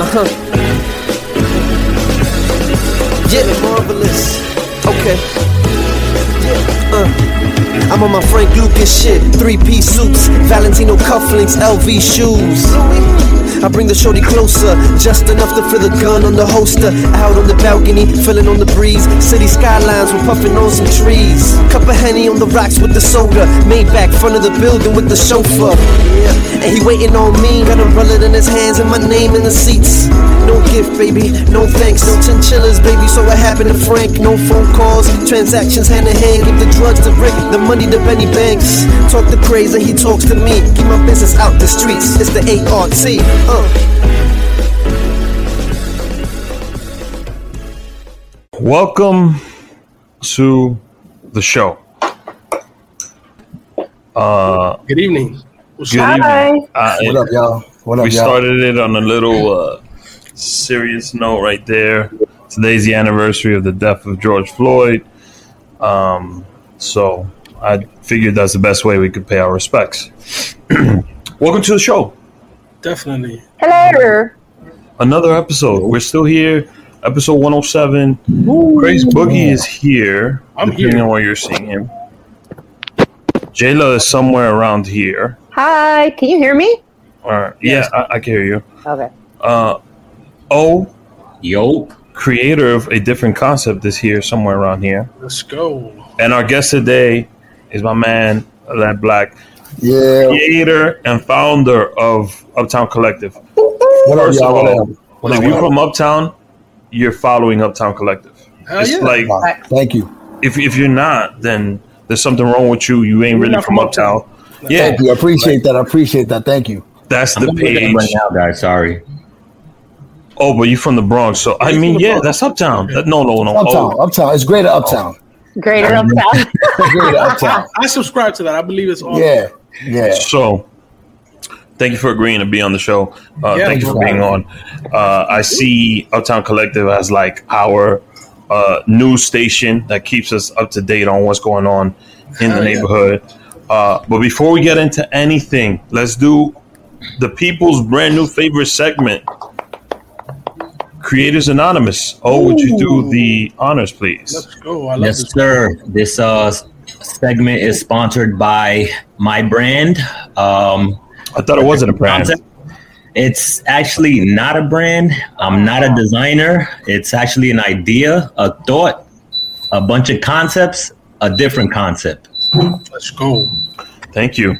Uh-huh. Yeah, marvelous. Okay. Yeah, uh. I'm on my Frank Lucas shit. Three piece suits, Valentino cufflinks, LV shoes. I bring the shorty closer, just enough to feel the gun on the holster. Out on the balcony, feeling on the breeze. City skylines, we're puffing on some trees. Cup of henny on the rocks with the soda. Made back front of the building with the chauffeur. Yeah. And he waiting on me, got umbrella in his hands and my name in the seats. No gift, baby, no thanks, no chinchillas, baby. So what happened to Frank? No phone calls, transactions hand in hand. Give the drugs to Rick, the money to Benny Banks. Talk the crazy, he talks to me. Keep my business out the streets. It's the ART. Welcome to the show. Uh, Good evening. good evening. Uh, What up, y'all? What up, we y'all? started it on a little uh, serious note right there. Today's the anniversary of the death of George Floyd. Um, so I figured that's the best way we could pay our respects. Welcome to the show. Definitely. Hello. Another episode. We're still here. Episode 107. Grace Boogie is here. I'm depending here. on where you're seeing him. Jaylah is somewhere around here. Hi. Can you hear me? All right. Yes. Yeah, I, I can hear you. Okay. Uh, oh. Yo, creator of a different concept, is here somewhere around here. Let's go. And our guest today is my man, Led Black, Yeah. creator and founder of Uptown Collective. What First of y'all? What all, up? What if up, you're from Uptown, you're following Uptown Collective. Hell it's yeah. like Wow, Thank you. if if you're not, then there's something wrong with you. You ain't You're really from from Uptown. Uptown. Yeah, Thank you. I appreciate that. I appreciate that. Thank you. that's I'm the looking page. right now, guys. Sorry. Oh, but you're from the Bronx, so I mean, yeah, Bronx. that's Uptown. That- no, no, no. Uptown. Oh, Uptown. It's greater Uptown. Greater Uptown. Greater Uptown. I subscribe to that. I believe it's all. Yeah. Yeah. So, thank you for agreeing to be on the show. Uh, Yeah, thank you for being on. Uh, I see Uptown Collective as like our uh, news station that keeps us up to date on what's going on in the Hell yeah. neighborhood. Uh, but before we get into anything, let's do the people's brand new favorite segment. Creators Anonymous. Oh, would you do the honors, please? Let's go. I love Yes, this. sir. This uh segment is sponsored by my brand. Um, I thought it wasn't a brand. concept. It's actually not a brand. I'm not a designer. It's actually an idea, a thought, a bunch of concepts, a different concept. Let's go. Thank you.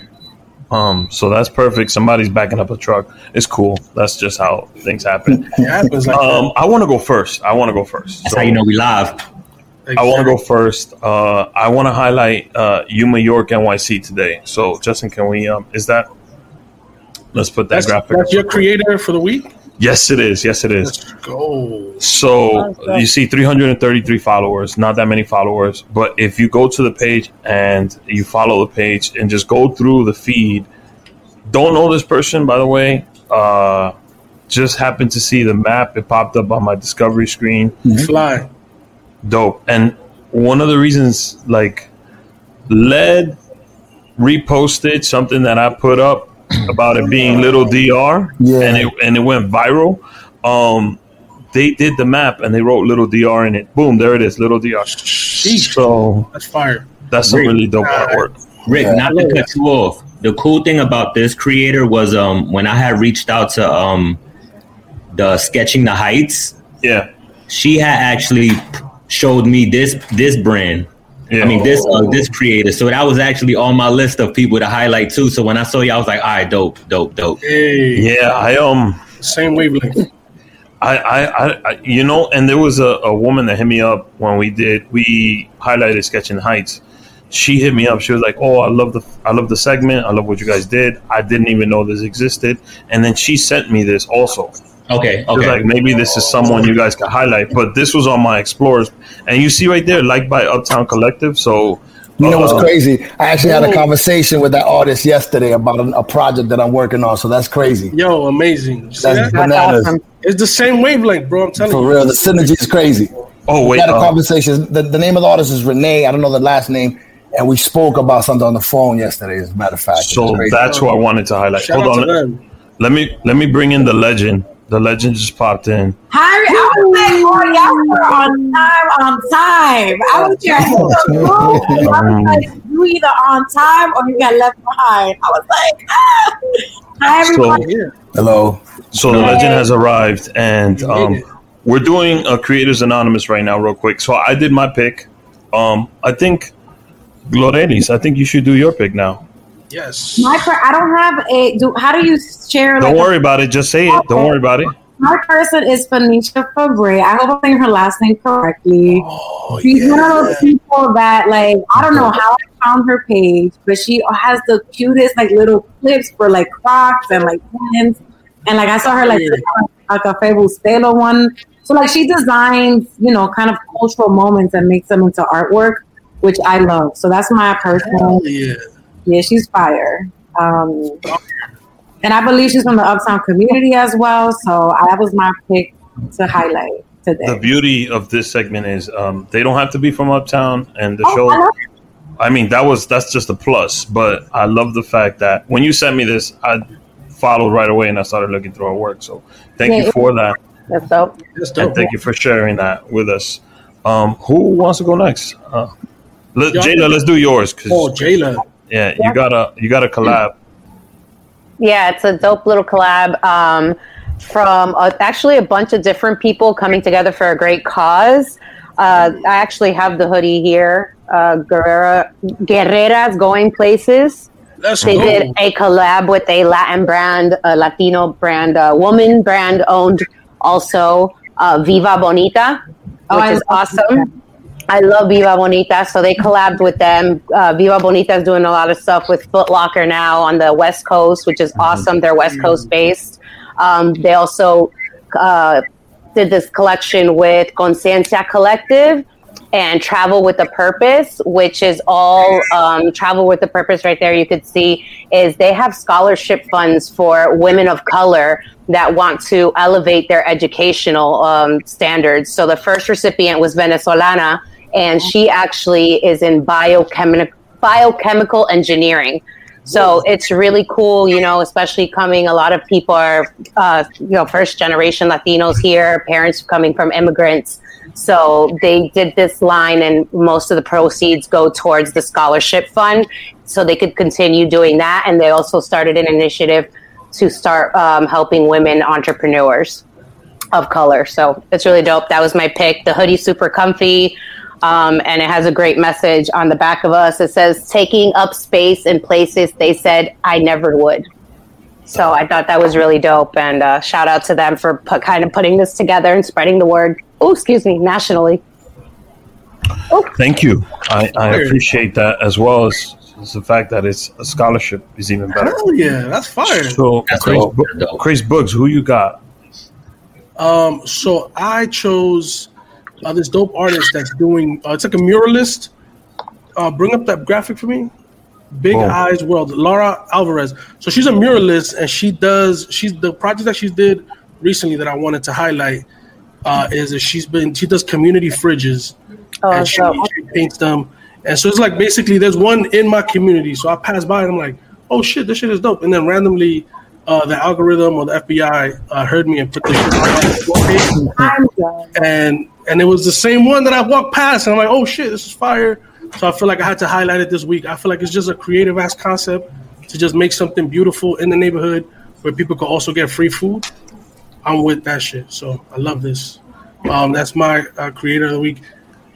Um, so that's perfect. Somebody's backing up a truck. It's cool. That's just how things happen. It Um, I want to go first. I want to go first. That's So how you know we live. I want to go first. Uh, I want to highlight uh, Yuma York NYC today. So Justin, can we? Um, is that? Let's put that That's, graphic. that's your creator for the week. Yes, it is. Yes, it is. Let's go. So you see 333 followers, not that many followers. But if you go to the page and you follow the page and just go through the feed, don't know this person, by the way. Uh, just happened to see the map. It popped up on my discovery screen. Fly. Dope. And one of the reasons, like, led reposted something that I put up about it being little DR, Yeah. and it and it went viral. Um, they did the map and they wrote little DR in it. Boom, there it is, little DR. Sheesh. So That's fire. that's some Great. really dope artwork. Rick, Yeah. not to cut you off. The cool thing about this creator was um when I had reached out to um the sketching the heights, Yeah, she had actually showed me this this brand. yeah. I mean this uh, this creator. So that was actually on my list of people to highlight too. So when I saw you, I was like, all right, dope, dope, dope. Hey. yeah. I um. Same wavelength. I, I, I, I- you know, and there was a, a woman that hit me up when we did we highlighted sketching heights. She hit me up. She was like, "Oh, I love the I love the segment. I love what you guys did. I didn't even know this existed." And then she sent me this also. Okay, okay. like, "Maybe this is someone you guys can highlight." But this was on my explorers, and you see right there, like by Uptown Collective. So You know what's uh, crazy? I actually had a conversation with that artist yesterday about a, a project that I'm working on. So that's crazy. Yo, amazing. You see That's? That's bananas. awesome. It's the same wavelength, bro. I'm telling For you. For real, the synergy is crazy. Oh We wait, had a uh, conversation. The, the name of the artist is Renee. I don't know the last name. And we spoke about something on the phone yesterday, as a matter of fact. So that's who I wanted to highlight. Shout Hold on, let me let me bring in the legend, The legend just popped in. Hi, I was like, oh, y'all were on time, on time. I was trying to I was like, you either on time or you got left behind. I was like, ah. hi, everybody. So, Hello. so the legend has arrived, and um, we're doing a Creators Anonymous right now, real quick. So I did my pick. Um, I think Glorelys, I think you should do your pick now. Yes. My per- I don't have a. Do how do you share? Don't like, worry about it. Just say it. Don't worry about it. My person is Phoenicia Fabre. I hope I'm saying her last name correctly. Oh, She's one of yeah. those people that, like, I don't know how I found her page, but she has the cutest, like, little clips for like Crocs and like pins. And like, I saw her like a Cafe Bustelo one. So like, she designs, you know, kind of cultural moments and makes them into artwork, which I love. So that's my person. Hell yeah. Yeah, she's fire. Um, and I believe she's from the Uptown community as well. So that was my pick to highlight today. The beauty of this segment is um, they don't have to be from Uptown, and the Oh, show. I I mean, that was that's just a plus. But I love the fact that when you sent me this, I followed right away and I started looking through our work. So thank Yeah, you for that, That's dope. That's and dope. thank you for sharing that with us. Um, who wants to go next? Uh, let, Jaylah, let's do yours. 'cause- Oh, Jaylah. Yeah, you gotta you gotta collab. Yeah, it's a dope little collab um, from uh, actually a bunch of different people coming together for a great cause. Uh, I actually have the hoodie here. Uh, Guerrera, Guerreras Going Places. Let's They go. did a collab with a Latin brand, a Latino brand, a woman brand owned also, uh, Viva Bonita, which Oh, I is love awesome. I love Viva Bonita, so they collabed with them. Uh, Viva Bonita is doing a lot of stuff with Foot Locker now on the West Coast, which is awesome. They're West Coast based. Um, they also uh, did this collection with Conciencia Collective and Travel with a Purpose, which is all um, Travel with a Purpose right there. You could see is they have scholarship funds for women of color that want to elevate their educational um, standards. So the first recipient was Venezolana, and she actually is in biochemical biochemical engineering. So it's really cool, you know, especially coming. A lot of people are, uh, you know, first generation Latinos here, parents coming from immigrants. So they did this line, and most of the proceeds go towards the scholarship fund, so they could continue doing that. And they also started an initiative to start um, helping women entrepreneurs of color. So it's really dope. That was my pick. The hoodie super comfy. Um, and it has a great message on the back of us. It says, taking up space in places they said I never would. So I thought that was really dope. And uh, shout out to them for put, kind of putting this together and spreading the word. Oh, excuse me, nationally. Thank you. I, I appreciate that as well as, as the fact that it's a scholarship is even better. Hell yeah. That's fire. So, That's Chris, dope. Chris Books, who you got? Um, so I chose uh, this dope artist that's doing. Uh, it's like a muralist. Uh, bring up that graphic for me. Big Boom. Eyes World, Laura Alvarez. So she's a muralist, and she does. She's the project that she did recently that I wanted to highlight uh, is that she's been she does community fridges, Oh, and she, she paints them. And so it's like basically there's one in my community. So I pass by and I'm like, oh shit, this shit is dope. And then randomly, uh, the algorithm or the FBI uh, heard me and put this shit on my I'm done. and and it was the same one that I walked past, and I'm like, oh shit, this is fire. So I feel like I had to highlight it this week. I feel like it's just a creative ass concept to just make something beautiful in the neighborhood where people could also get free food. I'm with that shit. So I love this. Um, that's my uh, creator of the week.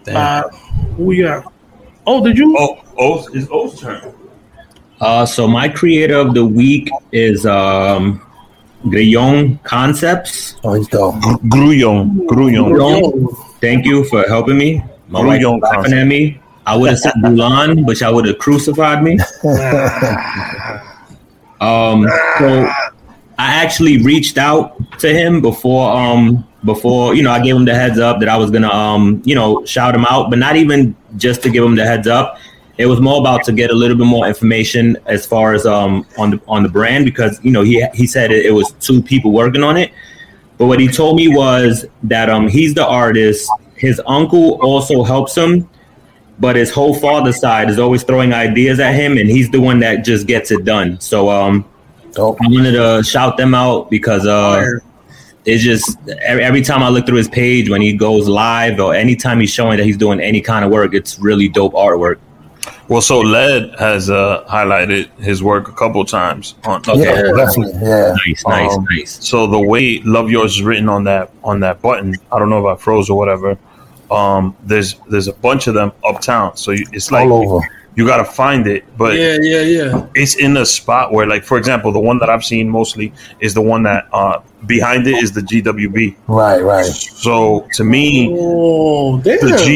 Uh, who we got? Oh, did you? Oh, O's it's O's turn. Uh, so my creator of the week is um, Grillon Concepts. Oh, he's dope. Gruyon. Gruyon. Grillon, thank you for helping me. My wife Grillon laughing at me. I would have said Bulan, but y'all would have crucified me. Um, so I actually reached out to him before, um, before you know, I gave him the heads up that I was gonna, um, you know, shout him out, but not even just to give him the heads up. It was more about to get a little bit more information as far as um on the on the brand because you know he he said it, it was two people working on it, but what he told me was that um he's the artist. His uncle also helps him, but his whole father's side is always throwing ideas at him, and he's the one that just gets it done. So um, Dope. I wanted to shout them out because uh, it's just every, every time I look through his page when he goes live or anytime he's showing that he's doing any kind of work, it's really dope artwork. Well, so Led has uh, highlighted his work a couple times on. Yeah, definitely. Yeah. Nice, nice, Um, nice. So the way "Love Yours" is written on that on that button, I don't know if I froze or whatever. Um, there's there's a bunch of them uptown, so you, it's like All over. you got to find it, but Yeah, yeah, yeah. it's in a spot where, like, for example, the one that I've seen mostly is the one that uh, behind it is the GWB. Right, right. So to me, Oh, the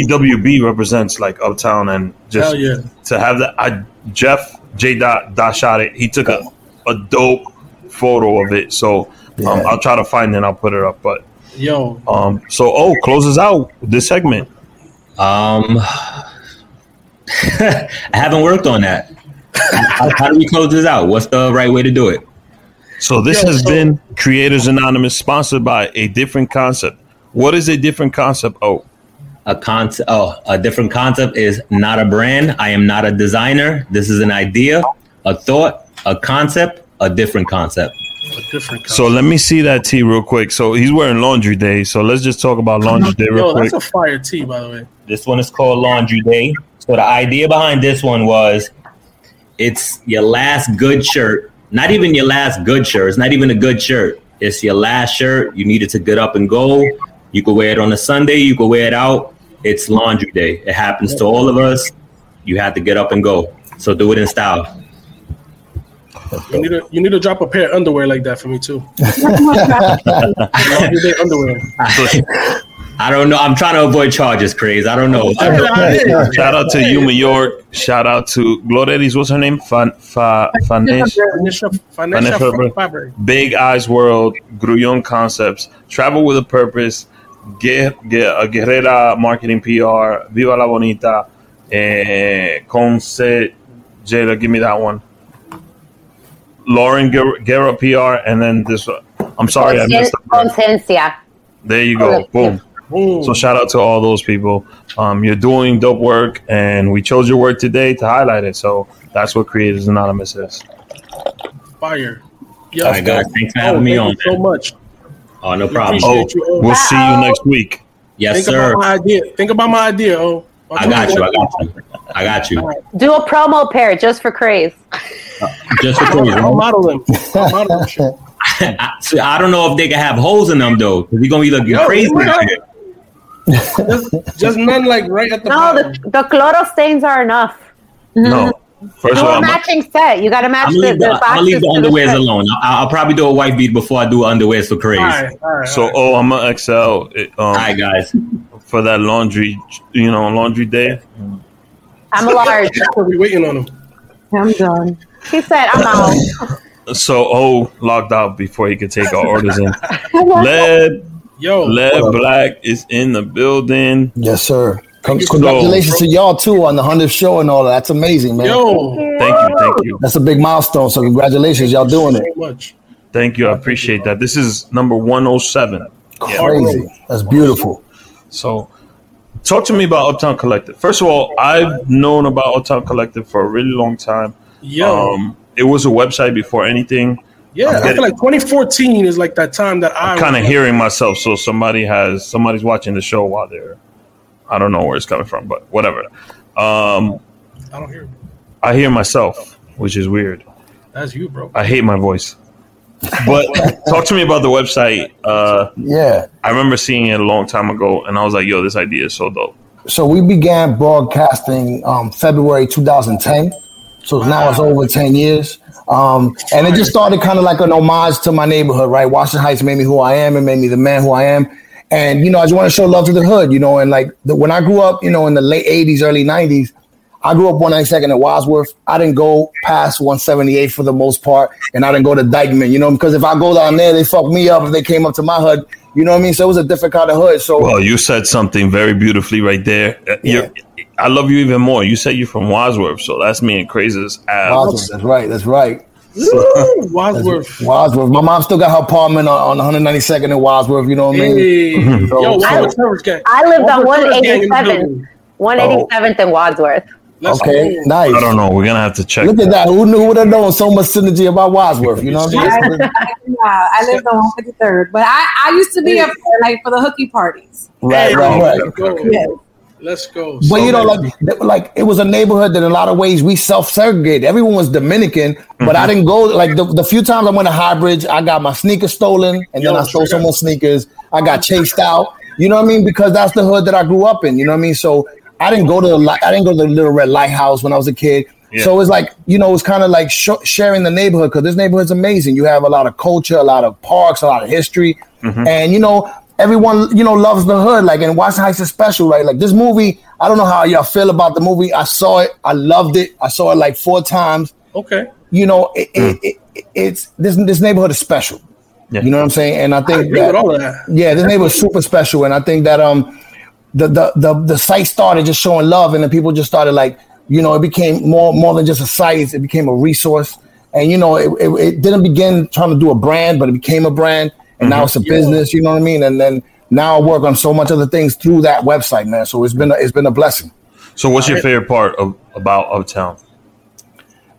GWB represents like uptown, and just Hell yeah. to have that. I Jeff J dot dot shot it. He took a, a dope photo of it. So um, Yeah. I'll try to find it. and I'll put it up. But Yo, um, so oh, closes out this segment. Um, I haven't worked on that. how, how do we close this out? What's the right way to do it? So this Yeah, has so- been Creators Anonymous, sponsored by a different concept. What is a different concept? Oh, A concept. Oh, a different concept is not a brand. I am not a designer. This is an idea, a thought, a concept, a different concept. A different. so let me see that tee real quick. So he's wearing laundry day. So let's just talk about laundry day real Yo, quick. that's a fire tee, by the way. This one is called Laundry Day. So the idea behind this one was it's your last good shirt. Not even your last good shirt. It's not even a good shirt. It's your last shirt. You needed to get up and go. You could wear it on a Sunday. You could wear it out. It's laundry day. It happens to all of us. You have to get up and go. So do it in style. You need to you need to drop a pair of underwear like that for me too. Underwear. I don't know. I'm trying to avoid charges, craze. I don't know. Shout out to Yuma York. Shout out to Glorelys. What's her name? Fan, fa, Fanesh. Big Eyes World, Grullon Concepts, Travel with a Purpose, Gue- Gue- uh, Guerrera Marketing PR, Viva la Bonita, eh, Conce, Jada, give me that one. Lauren Guer- Guerra PR, and then this one. I'm sorry, I messed up. Conciencia. There you go. Boom. Boom. So shout out to all those people. Um, you're doing dope work, and we chose your work today to highlight it. So that's what Creators Anonymous is. fire. Yo, All right, guys. Thanks for having oh, me thank on. you so much. Oh, no problem. Oh, Appreciate you, oh. we'll see you next week. Yes, Think sir. about my idea. Think about my idea. Oh, I got you. I got you. I got you. Do a promo pair just for craze. Just for I'll, crazy. I'll model them. I'll model them shit. I, see, I don't know if they can have holes in them though, because we're gonna be looking Yo, crazy. why not? Just, just none like right at the No, bottom. the, the chloro stains are enough. No, first Do of all, a I'm, matching set. You got to match I'm the, gonna leave the, the I'm gonna boxes. leave the to underwears shirt. alone. I'll, I'll probably do a white beat before I do underwears for crazy. All All right, all right. so all right. oh, I'm gonna excel it, um, right, guys. for that laundry, you know, laundry day. I'm a large. We'll be waiting on them. I'm done. She said, I'm out. So oh, logged out before he could take our orders in. Led, Yo, Led Black is in the building. Yes, sir. Con- you. congratulations to y'all too on the hundredth show and all that. That's amazing, man. yo, Thank you, thank you, That's a big milestone. So congratulations, y'all doing it. much. thank you. I appreciate that. This is number 107. Crazy. That's beautiful. So, talk to me about Uptown Collective. First of all, I've known about Uptown Collective for a really long time. Yo, Um, it was a website before anything. yeah, I feel like 2014 is like that time that I I'm kind of hearing myself. So somebody has somebody's watching the show while they're. I don't know where it's coming from, but whatever. Um, I don't hear. it. I hear myself, which is weird. That's you, bro. I hate my voice. But talk to me about the website. Uh, Yeah. I remember seeing it a long time ago, and I was like, "Yo, this idea is so dope." So we began broadcasting um, February 2010. So now it's over 10 years. Um, and it just started kind of like an homage to my neighborhood, right? Washington Heights made me who I am and made me the man who I am. And, you know, I just want to show love to the hood, you know, and like the, when I grew up, you know, in the late 80s, early 90s, I grew up 192nd at Wadsworth. I didn't go past 178 for the most part, and I didn't go to Dyckman, you know, because if I go down there, they fuck me up if they came up to my hood. You know what I mean? So it was a different kind of hood. So Well, you said something very beautifully right there. Uh, You're, I love you even more. You said you're from Wadsworth, so that's me and Crazy's ass. Wadsworth, that's right, that's right. Woo, Wadsworth. Wadsworth. My mom still got her apartment on, on 192nd in Wadsworth. You know what I mean? Hey, So- yo, I- Wadsworth Service gang. I lived on Wadsworth Service gang in the 187th. building. 187th in Wadsworth. Let's Okay, go. nice. I don't know. We're gonna have to check. Look at that. Who knew Who would have known so much synergy about Wadsworth? You know what I, I mean? yeah, I lived on 153rd, but I, I used to be up there like for the hooky parties. Right, Hey, right, right. Let's go. Yes. Let's go. But you know, like, like it was a neighborhood that in a lot of ways we self-segregated. Everyone was Dominican, but I mm-hmm. didn't go. Like the, the few times I went to Highbridge, I got my sneakers stolen, and then I stole straight up. someone's sneakers. I got chased out. You know what I mean? Because that's the hood that I grew up in. You know what I mean? So I didn't go to the li- I didn't go to the Little Red Lighthouse when I was a kid. Yeah. So it's like you know, it's kind of like sh- sharing the neighborhood because this neighborhood's amazing. You have a lot of culture, a lot of parks, a lot of history, and you know, everyone you know loves the hood. Like and Washington Heights is special, right? Like this movie, I don't know how y'all feel about the movie. I saw it, I loved it. I saw it like four times. okay. You know, it, it, it, it's this this neighborhood is special. Yeah. You know what I'm saying? And I I think agree that, with all of that. yeah, this neighborhood is super special, and I think that um the the the the site started just showing love, and the people just started like you know it became more more than just a site; it became a resource, and you know it, it, it didn't begin trying to do a brand, but it became a brand, and now it's a mm-hmm. business. You know what I mean? And then now I work on so much other things through that website, man. So it's been a, it's been a blessing, So, what's your favorite part of about Uptown?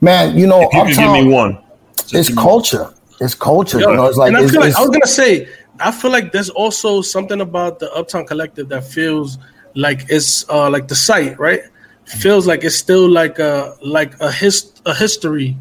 man. You know, If you could give me one, it's culture. It's culture. Yo, you know, it's like I it's, feel like it's- I was gonna say, I feel like there's also something about the Uptown Collective that feels like it's uh, like the site, right? Feels like it's still like a like a his a history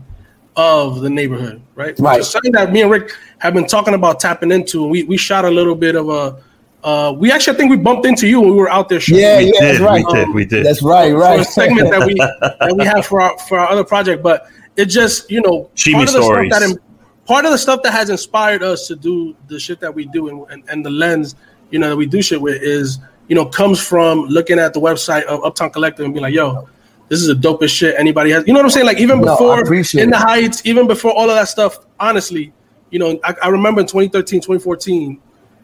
of the neighborhood, right? Which Right. is something that me and Rick have been talking about tapping into. We we shot a little bit of a. Uh, we actually, I think we bumped into you when we were out there shooting. yeah, We yeah, that's right. we did, we did. That's right, for right. a segment that we that we have for our for our other project. But it just you know Chimi part of the stories. stuff that in- part of the stuff that has inspired us to do the shit that we do and, and, and the lens you know that we do shit with is you know comes from looking at the website of Uptown Collective and being like, yo. This is the dopest shit anybody has. You know what I'm saying? Like even No, before in the it. heights, even before all of that stuff. Honestly, you know, I, I remember in 2013, 2014,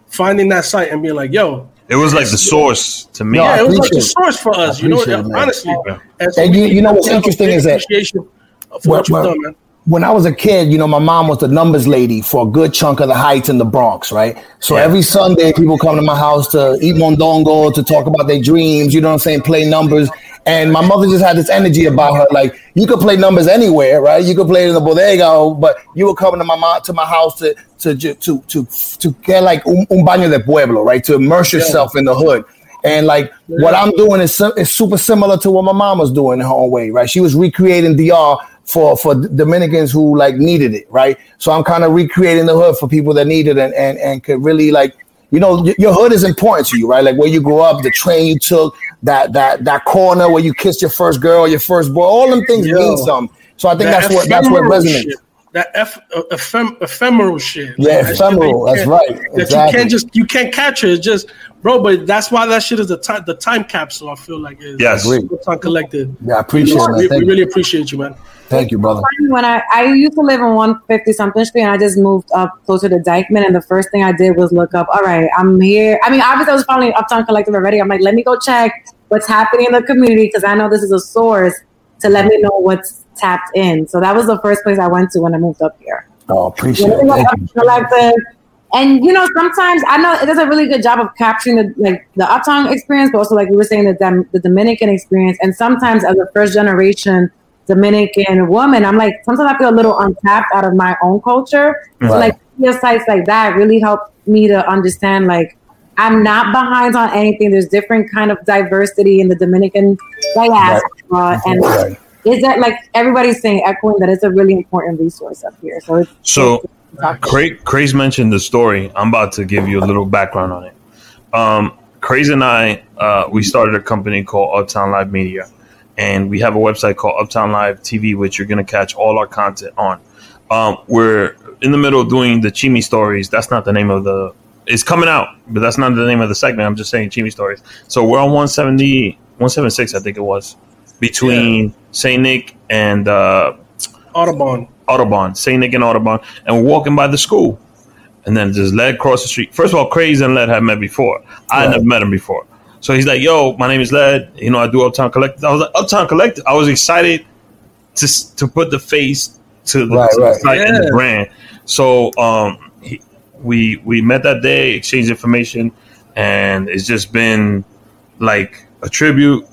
finding that site and being like, "Yo, it was like the source to me. No, yeah, it was like the source for us. You know, appreciate it, honestly. Yeah. And, so And you- you know what's we have a interesting is that- appreciation for Well, what you've done, man. When I was a kid, you know, my mom was the numbers lady for a good chunk of the heights in the Bronx, right? So Yeah. every Sunday, people come to my house to eat mondongo, to talk about their dreams, you know what I'm saying, play numbers. And my mother just had this energy about her, like you could play numbers anywhere, right? You could play it in the bodega, but you were coming to my mom to my house to to to to to, to get like un, un baño de pueblo, right? To immerse yourself in the hood. And like what I'm doing is, is super similar to what my mom was doing in her own way, right? She was recreating DR for for Dominicans who like needed it, right? So I'm kind of recreating the hood for people that need it and and and could really like, you know, y- your hood is important to you, right? Like where you grew up, the train you took, that that that corner where you kissed your first girl, your first boy, all them things Yo. mean something. So I think That that's what that's what resonates. shit. That eff, uh, ephem, ephemeral shit. Yeah, That shit that ephemeral, that's can't- right, That exactly. you can't just you can't capture. It's just, bro. But that's why that shit is the time the time capsule. I feel like is Yes. Agreed. Uptown Collective. Yeah, I appreciate it, man. We, we really appreciate you, man. Thank you, brother. when I, I used to live on 150 something street and I just moved up closer to Dyckman and the first thing I did was look up, all right, I'm here. I mean, obviously I was following Uptown Collective already. I'm like, let me go check what's happening in the community because I know this is a source to let me know what's tapped in. So that was the first place I went to when I moved up here. Oh, appreciate Yeah, it. Thank Collective. And you know, sometimes I know it does a really good job of capturing the like the uptown experience, but also like we were saying the Dom- the Dominican experience. And sometimes as a first generation Dominican woman, I'm like sometimes I feel a little untapped out of my own culture. So like your sites like that really help me to understand like I'm not behind on anything. There's different kind of diversity in the Dominican diaspora, and Right. Is that like everybody's saying echoing that it's a really important resource up here. So it's So, Cra- Craze mentioned the story. I'm about to give you a little background on it. Um, Craze and I, uh, we started a company called Uptown Live Media, and we have a website called Uptown Live TV, which you're going to catch all our content on. Um, we're in the middle of doing the Chimi stories. That's not the name of the. It's coming out, but that's not the name of the segment. I'm just saying Chimi stories. So we're on 170, 176, I think it was, between Saint Nick and uh, Audubon. Audubon, St. Nick and Audubon, and we're walking by the school. And then just Led cross the street. First of all, Craze and Led had met before. I Right. never met him before. So he's like, yo, my name is Led. You know, I do Uptown Collective. I was like, Uptown Collective? I was excited to to put the face to the, Right, to the right. site and the brand. So um, he, we we met that day, exchanged information, and it's just been like a tribute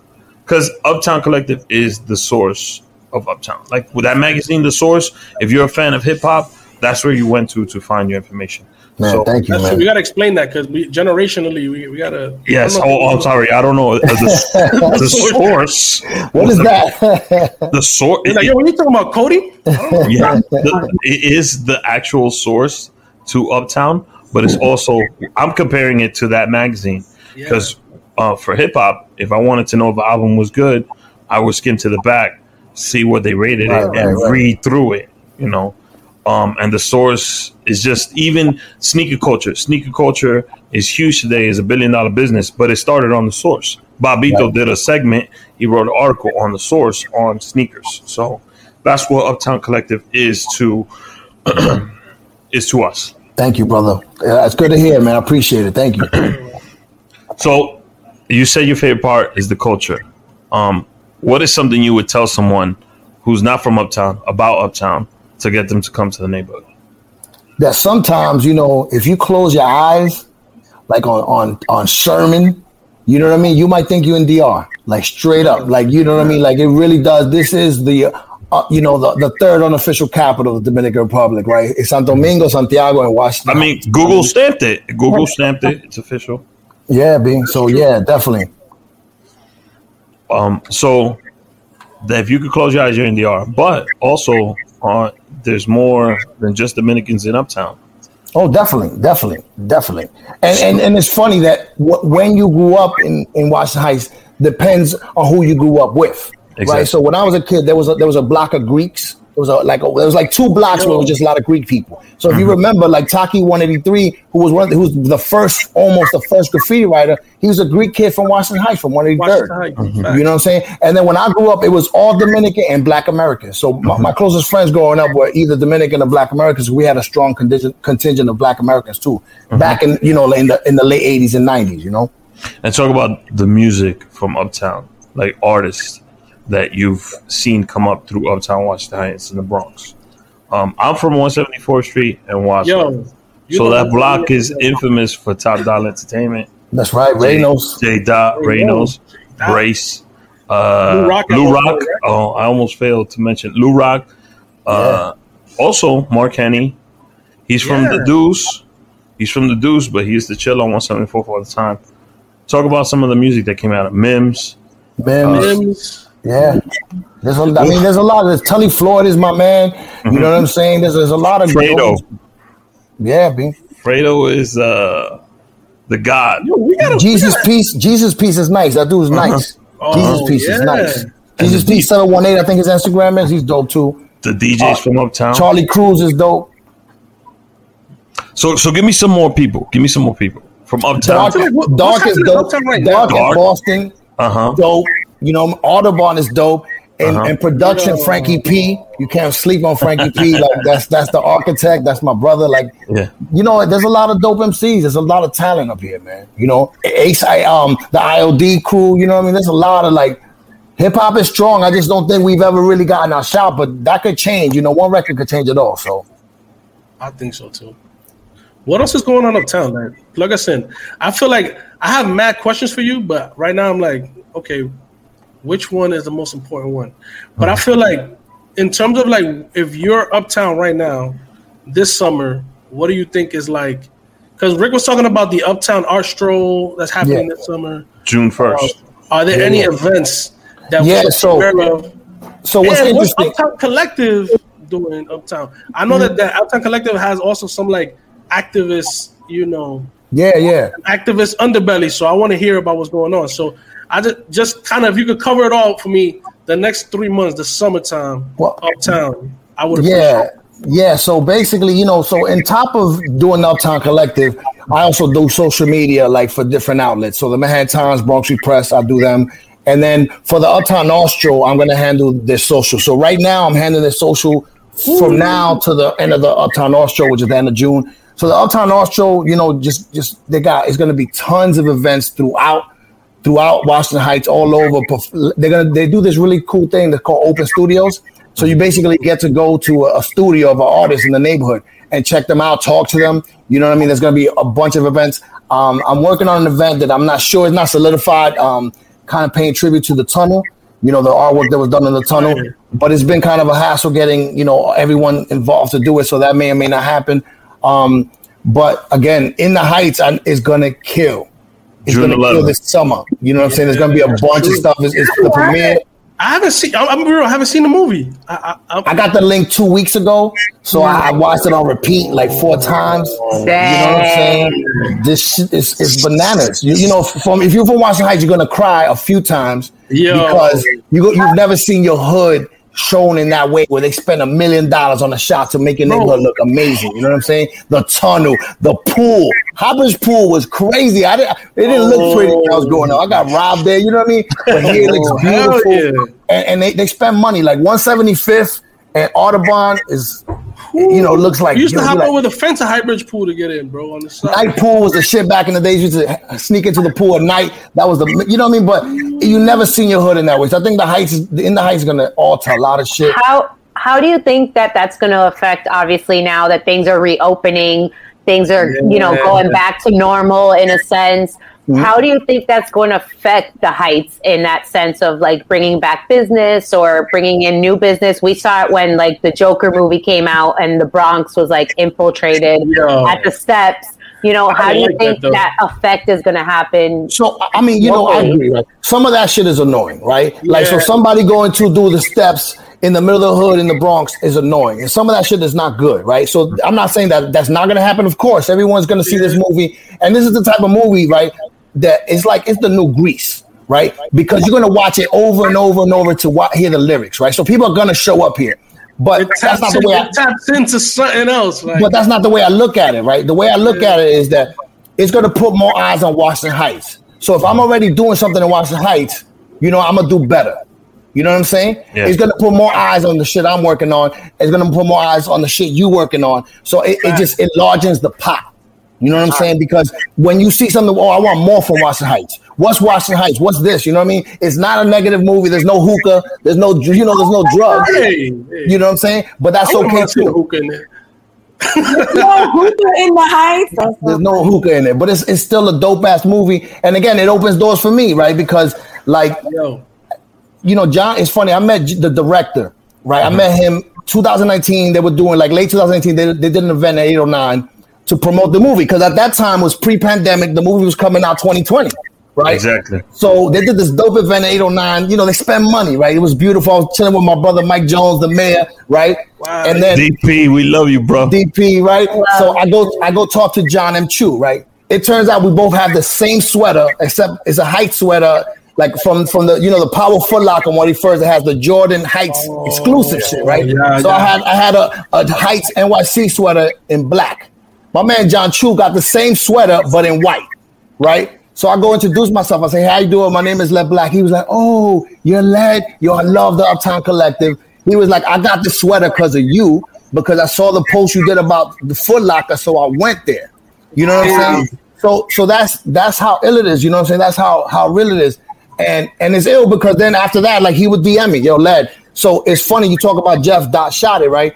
because Uptown Collective is the source of Uptown. Like with that magazine, the source. If you're a fan of hip hop, that's where you went to to find your information. Man, So- thank you, That's true. man. We gotta explain that because we generationally we, we gotta. Yes. I don't know. Oh, I'm sorry. I don't know Uh, the, the source. What is that? The source. He's like, yo, when you talking about Cody? yeah, the, it is the actual source to Uptown, but it's also I'm comparing it to that magazine because uh, for hip hop, if I wanted to know if the album was good, I would skim to the back, see what they rated Right, it, right, and right. read through it. You know, um, and the source is just even sneaker culture. Sneaker culture is huge today, is a billion dollar business, but it started on the source. Bobbito did a segment. He wrote an article on the source on sneakers. So that's what Uptown Collective is to is to us. Thank you, brother. Yeah, it's good to hear, man. I appreciate it. Thank you. So you said your favorite part is the culture. Um, what is something you would tell someone who's not from Uptown about Uptown to get them to come to the neighborhood? that sometimes you know if you close your eyes like on on on sherman you know what i mean you might think you're in dr like straight up like you know what i mean like it really does this is the uh, you know the, the third unofficial capital of the dominican republic right it's santo domingo santiago and washington I mean, Google stamped it. Google stamped it. It's official. Yeah being so yeah definitely Um, so that if you could close your eyes, you're in DR. But also, uh, there's more than just Dominicans in Uptown. Oh, definitely, definitely, definitely. And and, and it's funny that w- when you grew up in, in Washington Heights depends on who you grew up with, Exactly. right? So when I was a kid, there was a, there was a block of Greeks. There was a, like a, there was like two blocks where it was just a lot of Greek people. So if you mm-hmm. remember, like Taki one eighty three, who was one, who was the first, almost the first graffiti writer, he was a Greek kid from Washington Heights, from one eighty third. Washington Heights. Mm-hmm. You know what I'm saying? And then when I grew up, it was all Dominican and Black Americans. So my, my mm-hmm. closest friends growing up were either Dominican or Black Americans. We had a strong contingent contingent of Black Americans too, back in you know in the in the late '80s and '90s. You know, And talk about the music from Uptown, like artists that you've seen come up through Uptown Washington Heights in the Bronx. Um, I'm from 174th Street and Washington. Yo, so that block is infamous for Top Dollar Entertainment. that's right. Reynos. J Dot, Reynos, Brace, uh, Lou Rock, Lou I Rock. almost- Oh, I almost failed to mention Lou Rock. Uh, Also, Mark Henny. He's from the Deuce. He's from the Deuce, but he used to chill on 174 all the time. Talk about some of the music that came out of Mims. Mims. Mims. Yeah. There's a, I mean, there's a lot. There's Tully Floyd is my man. You know what I'm saying? There's, there's a lot of Fredo. Yeah, B. Fredo is uh, the god. Yo, we gotta, Jesus piece. Jesus piece is nice. That dude's nice. Oh, Jesus piece is yeah. nice. Jesus piece seven one eight. I think his Instagram is. He's dope too. The DJs from Uptown. Charlie Cruz is dope. So, so give me some more people. Give me some more people from Uptown. Dark, Uptown, dark is dope. Uptown right dark now? in Dark. Boston, Uh huh. dope. You know, Audubon is dope. And, Uh-huh. and production, Yo. Frankie P. You can't sleep on Frankie P. Like that's that's the architect. That's my brother. Like Yeah. you know, there's a lot of dope MCs. There's a lot of talent up here, man. You know, Ace, I, um, the IOD crew. You know what I mean? There's a lot of like hip hop is strong. I just don't think we've ever really gotten our shot, but that could change. You know, one record could change it all. So I think so too. What else is going on uptown, man? Plug us in. I feel like I have mad questions for you, but right now I'm like, okay, which one is the most important one? But I feel like, in terms of like, if you're uptown right now, this summer, what do you think is like? Because Rick was talking about the uptown art stroll that's happening Yeah. this summer. June uh, first. Are there Yeah. any events that Yeah, we so- aware of? so what's And what's? Uptown Collective doing Uptown? I know that the Uptown Collective has also some like activists, you know, Yeah, yeah. activist underbelly. So I want to hear about what's going on. So I just just kind of if you could cover it all for me the next three months, the summertime, Well, Uptown. I would Yeah, yeah. So basically, you know, so in top of doing Uptown Collective, I also do social media like for different outlets. So the Manhattan Times, Bronx Free Press, I do them. And then for the Uptown Arts Stroll, I'm going to handle their social. So right now, I'm handling their social from now to the end of the Uptown Arts Stroll, which is the end of June. So the Uptown Arts Stroll, you know, just just they got it's going to be tons of events throughout throughout Washington Heights, all over. They're gonna they do this really cool thing that's called open studios. So you basically get to go to a, studio of an artist in the neighborhood and check them out, talk to them. You know what I mean? There's gonna be a bunch of events. Um, I'm working on an event that I'm not sure it's not solidified. Um, kind of paying tribute to the tunnel. You know, the artwork that was done in the tunnel, but it's been kind of a hassle getting you know everyone involved to do it. So that may or may not happen. Um, but again, in the Heights I, is gonna kill. It's June gonna kill this summer. You know what I'm saying? There's gonna be a bunch of stuff. It's, it's the premiere. I haven't seen. I'm, I'm real. I haven't seen the movie. I, I, I, I got the link two weeks ago, so I, I watched it on repeat like four times. You know what I'm saying? This shit is, is bananas. You, you know, from if you're from Washington Heights, you're gonna cry a few times Yo. because you go, you've never seen your hood shown in that way where they spend a million dollars on a shot to make your neighborhood look amazing. You know what I'm saying? The tunnel, the pool. Hopper's pool was crazy. I didn't. It didn't look oh. pretty when I was growing up. I got robbed there. You know what I mean? But here it looks oh, beautiful yeah. and, and they, they spend money like 175th and Audubon is you know looks like we used to you hop like- over the fence at High Bridge Pool to get in, bro. On the side. night pool was the shit back in the days. You used to sneak into the pool at night. That was the you know what I mean. But you never seen your hood in that way. So I think the heights in the heights is gonna alter a lot of shit. How how do you think that that's going to affect? Obviously, now that things are reopening, things are you know going back to normal in a sense. Mm-hmm. How do you think that's going to affect the Heights in that sense of like bringing back business or bringing in new business? We saw it when like the Joker movie came out and the Bronx was like infiltrated Yo. at the steps. You know, how do you like think though. that, effect is going to happen? So I mean, you know, I agree. Right? Some of that shit is annoying, right? Like, so somebody going to do the steps in the middle of the hood in the Bronx is annoying, and some of that shit is not good, right? So I'm not saying that that's not going to happen. Of course, everyone's going to see this movie, and this is the type of movie, right? That it's like it's the new Grease, right? Because you're going to watch it over and over and over to wa- hear the lyrics, right? So people are going to show up here, but It that's taps, not the in, way. I, taps into something else. Like, but that's not the way I look at it, right? The way I look at it is that it's going to put more eyes on Washington Heights. So if I'm mm-hmm. already doing something in Washington Heights, you know, I'm gonna do better. You know what I'm saying? Yeah. It's gonna put more eyes on the shit I'm working on. It's gonna put more eyes on the shit you working on. So it, it just enlarges the pot. You know what I'm saying? Because when you see something, oh, I want more from Washington Heights. What's Washington Heights? What's this? You know what I mean? It's not a negative movie. There's no hookah. There's no, you know, there's no drugs. hey, hey. You know what I'm saying? But that's I okay mind seeing too. hookah in hookah in the heights. There's no hookah in it, but it's it's still a dope ass movie. And again, it opens doors for me, right? Because like Yo, you know, John. It's funny. I met the director, right? I uh-huh. met him 2019. They were doing like late 2019. They, they did an event at 809 to promote the movie because at that time was pre-pandemic. The movie was coming out 2020, right? Exactly. So they did this dope event at 809. You know, they spend money, right? It was beautiful. I was chilling with my brother Mike Jones, the mayor, right? Wow. And then DP, we love you, bro. DP, right? So I go I go talk to John M. Chu, right? It turns out we both have the same sweater, except it's a height sweater, like from from the you know the Power Foot Locker one he first that has the Jordan Heights oh, exclusive shit, right? yeah, so I had I had a, a Heights NYC sweater in black. My man John Chu got the same sweater but in white, right? So I go introduce myself. I say, "How you doing? My name is Led Black." He was like, "Oh, you're Led. Yo, I love the Uptown Collective." He was like, "I got the sweater because of you, because I saw the post you did about the Foot Locker, so I went there." You know what I'm saying? So, so that's that's how ill it is. You know what I'm saying? That's how how real it is, and and it's ill because then after that, like he would DM me, "Yo, Led." So it's funny you talk about Jeff Dot shot it right.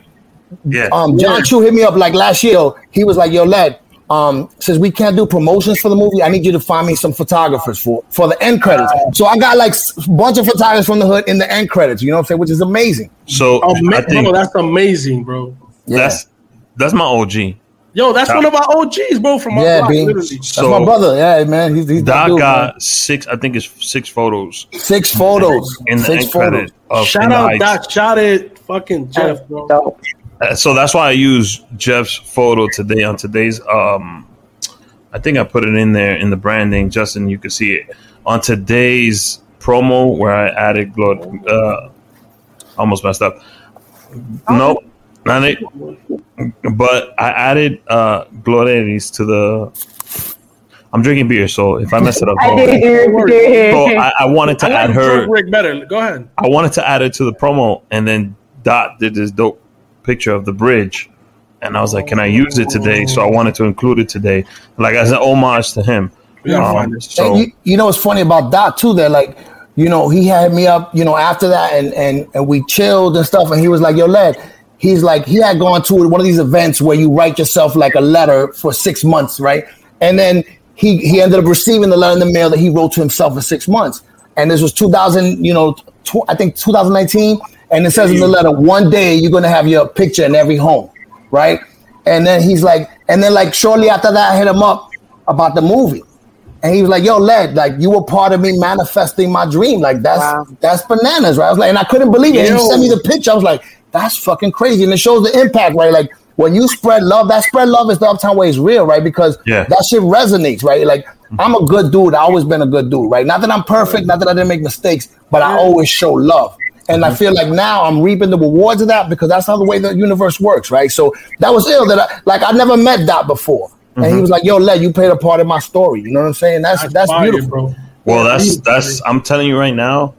Yeah. Um, John Chu hit me up like last year. He was like, "Yo, Led, um, since we can't do promotions for the movie, I need you to find me some photographers for for the end credits." So I got like a bunch of photographers from the hood in the end credits. You know what I'm saying? Which is amazing. so oh, I man, think bro, that's amazing, bro. Yeah, that's that's my OG. Yo, that's one of our OGs, bro, from our yeah, block, B. literally. That's So- my brother. Yeah, man. He's, he's Doc dude, got man. six, I think it's six photos six photos. in the six end credit of Shout out Heights. Doc, shout it, fucking Jeff, bro. Dope. Uh, So that's why I use Jeff's photo today on today's. Um, I think I put it in there in the branding, Justin. You can see it on today's promo where I added Glod. Uh, almost messed up. Nope, not it. But I added uh, Glorelys to the. I'm drinking beer, so if I mess it up, I did so. I, I wanted to I add her. Rick better. Go ahead. I wanted to add it to the promo, and then Dot did this dope picture of the bridge, and I was like, "Can I use it today?" So I wanted to include it today, like as an homage to him. Um, so you, you know what's funny about that too? That like, you know, he had me up, you know, after that, and and and we chilled and stuff, and he was like, "Yo, Led." He's like, he had gone to one of these events where you write yourself like a letter for six months, right? And then he he ended up receiving the letter in the mail that he wrote to himself for six months. and this was 2000, you know, tw- I think 2019, and it says in the letter, one day you're gonna have your picture in every home, right? And then he's like, and then like shortly after that, I hit him up about the movie. And he was like, "Yo, Led, like you were part of me manifesting my dream. Like that's Wow. that's bananas, right?" I was like, and I couldn't believe it. And he sent me the picture. I was like, "That's fucking crazy," and it shows the impact, right? Like when you spread love, that spread love is the Uptown way is real, right? Because Yeah. that shit resonates, right? Like I'm a good dude. I always been a good dude, right? Not that I'm perfect, not that I didn't make mistakes, but I always show love. And I mm-hmm. feel like now I'm reaping the rewards of that because that's how the way the universe works, right? So that was ill that I like I never met Dot before. And he mm-hmm. was like, "Yo, Led, you played a part in my story." You know what I'm saying? That's that's, fire, beautiful. bro. Well, that's that's. I'm telling you right now,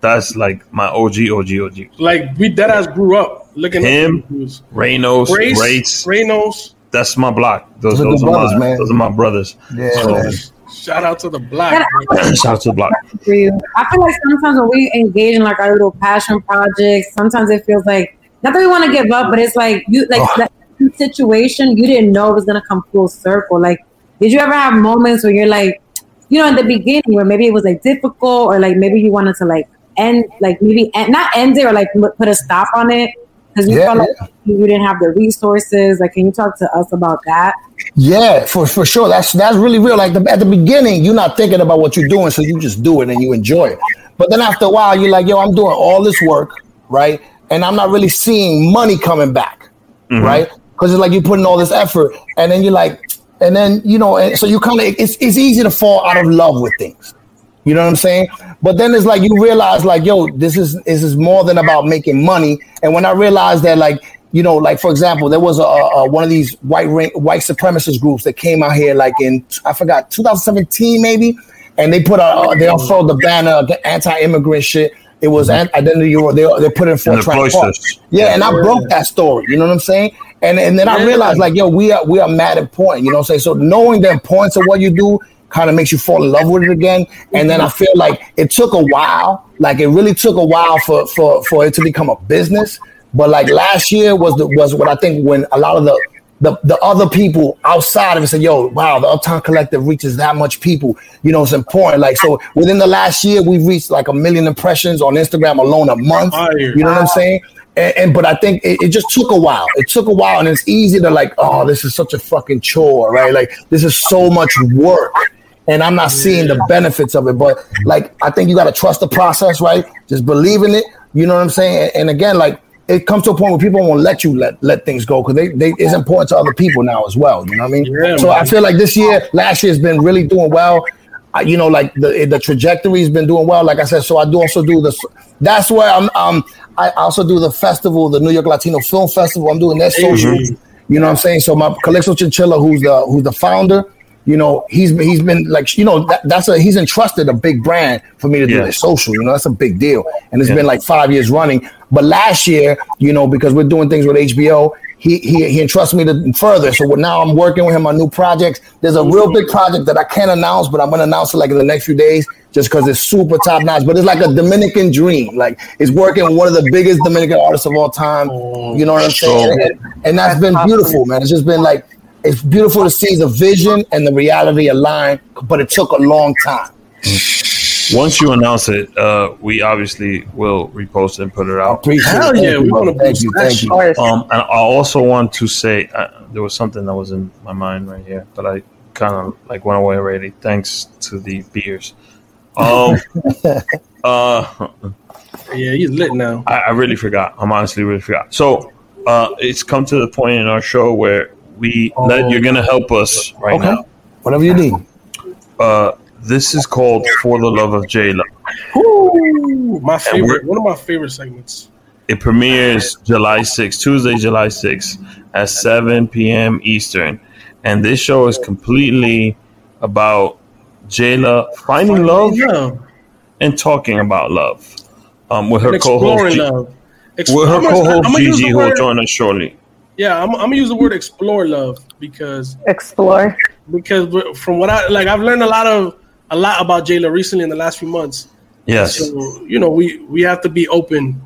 that's like my OG, OG, OG. Like we dead ass grew up looking Him, at these Reynos, Grace, Rates. Reynos. That's my block. Those, Those are those are brothers, my man. those are my brothers. Yeah, So, man. Shout out to the black. bro. shout out to the block. for you. I feel like sometimes when we engage in like our little passion projects, sometimes it feels like not that we want to give up, but it's like you like Oh. that situation you didn't know it was gonna come full circle. Like, did you ever have moments where you're like, you know, in the beginning where maybe it was like difficult or like maybe you wanted to like end, like maybe end, not end it or like put put a stop on it because you Yeah, felt like you didn't have the resources. Like, can you talk to us about that? Yeah, for, for sure. That's that's really real. Like the, at the beginning, you're not thinking about what you're doing, so you just do it and you enjoy it. But then after a while, you're like, yo, I'm doing all this work, right? And I'm not really seeing money coming back, mm-hmm. right? Because it's like you're putting all this effort, and then you're like, and then you know, and so you kind of it's it's easy to fall out of love with things. You know what I'm saying? But then it's like you realize, like, yo, this is this is more than about making money. And when I realized that, like, you know, like for example, there was a, a one of these white white supremacist groups that came out here, like in I forgot 2017 maybe, and they put a uh, they unfurled the banner the anti-immigrant shit. It was an identity. They they put it in In Fort Tryon Park. cloisters. Yeah, and I broke that story. You know what I'm saying? And and then I realized like, yo, we are we are mad important. You know what I'm saying? So knowing the importance of what you do kind of makes you fall in love with it again. And then I mm-hmm. feel like it took a while. Like it really took a while for for for it to become a business. But like last year was the was what I think when a lot of the the, the other people outside of it said, yo, wow, the Uptown Collective reaches that much people. You know, it's important. Like, so within the last year, we've reached like a million impressions on Instagram alone a month. You know what I'm saying? And, and but I think it, it just took a while. It took a while, and it's easy to like, oh, this is such a fucking chore, right? Like, this is so much work. And I'm not seeing the benefits of it. But like, I think you got to trust the process, right? Just believe in it. You know what I'm saying? And, and again, like, it comes to a point where people won't let you let let things go because they, they it's important to other people now as well. You know what I mean? Yeah, so I feel like this year, last year has been really doing well. I, you know, like the the trajectory has been doing well. Like I said, so I do also do this. That's where I'm. Um, I also do the festival, the New York Latino Film Festival. I'm doing that social. You know what I'm saying? So my Calixto Chinchilla, who's the who's the founder, you know, he's he's been like, you know, that, that's a he's entrusted a big brand for me to do Yeah. the social. You know, that's a big deal, and it's Yeah. been like five years running. But last year, you know, because we're doing things with HBO, he he he entrusts me to further. So now I'm working with him on new projects. There's a real big project that I can't announce, but I'm gonna announce it like in the next few days, just because it's super top notch. But it's like a Dominican dream. Like it's working with one of the biggest Dominican artists of all time. You know what I'm saying? And, and that's been beautiful, man. It's just been like it's beautiful to see the vision and the reality align, but it took a long time. Once you announce it, uh, we obviously will repost and put it out. Appreciate Hell it. Yeah, we wanna Thank you, thank you. Um, and I also want to say uh, there was something that was in my mind right here, but I kind of like went away already. Thanks to the beers. Um, uh, Yeah, he's lit now. I, I really forgot. I'm honestly really forgot. So uh, it's come to the point in our show where we Led, you're gonna help us right Okay. now. Whatever you need. Uh, this is called "For the Love of Jaylah." Ooh, my favorite, one of my favorite segments. It premieres July 6th, Tuesday, July 6th at 7 p.m. Eastern. And this show is completely about Jaylah finding love Yeah, and talking about love. Um, with her co-host, exploring G- with her gonna use Gigi, who will join us shortly. Yeah, I'm, I'm gonna use the word explore love because Explore. because from what I like, I've learned a lot of a lot about Jaylah recently in the last few months. Yes, So you know, we we have to be open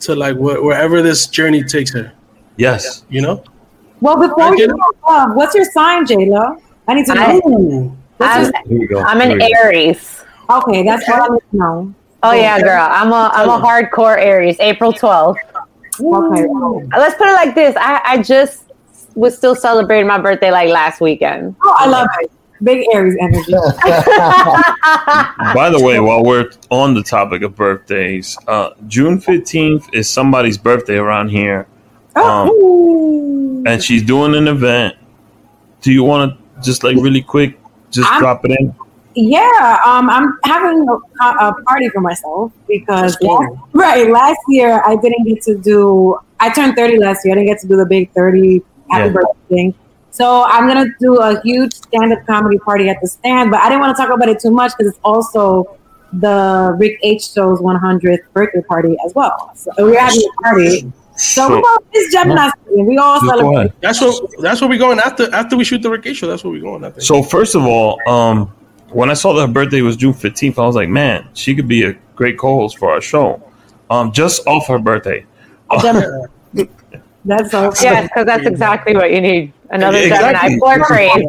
to like wh- wherever this journey takes her. yes. You know. Well, before you get go, uh, what's your sign, Jaylah? I need to know. I, I'm, Here. I'm an. Aries. Okay, that's what I need to know. Oh yeah, girl. I'm a I'm a hardcore Aries. April 12th. Okay. Let's put it like this. I, I just was still celebrating my birthday like last weekend. Oh, I love it. Big Aries energy. By the way, while we're on the topic of birthdays, uh, June fifteenth is somebody's birthday around here, um, Oh. and she's doing an event. Do you want to just like really quick, just I'm- drop it in? Yeah, um, I'm having a, a party for myself because last, right last year I didn't get to do. I turned 30 last year. I didn't get to do the big 30 happy Yeah. birthday thing. So I'm gonna do a huge stand-up comedy party at the stand, but I didn't want to talk about it too much because it's also the Rick H show's 100th birthday party as well. So we're having a party. So, we all it's Gemini season. We all Just celebrate. That's what that's where we're going after after we shoot the Rick show. That's where we're going. I think. So first of all, um, when I saw that her birthday was June fifteenth, I was like, man, she could be a great co-host for our show. Um, just off her birthday. That's so Yes, because that's exactly what you need. Another Exactly. Gemini. Four cranes.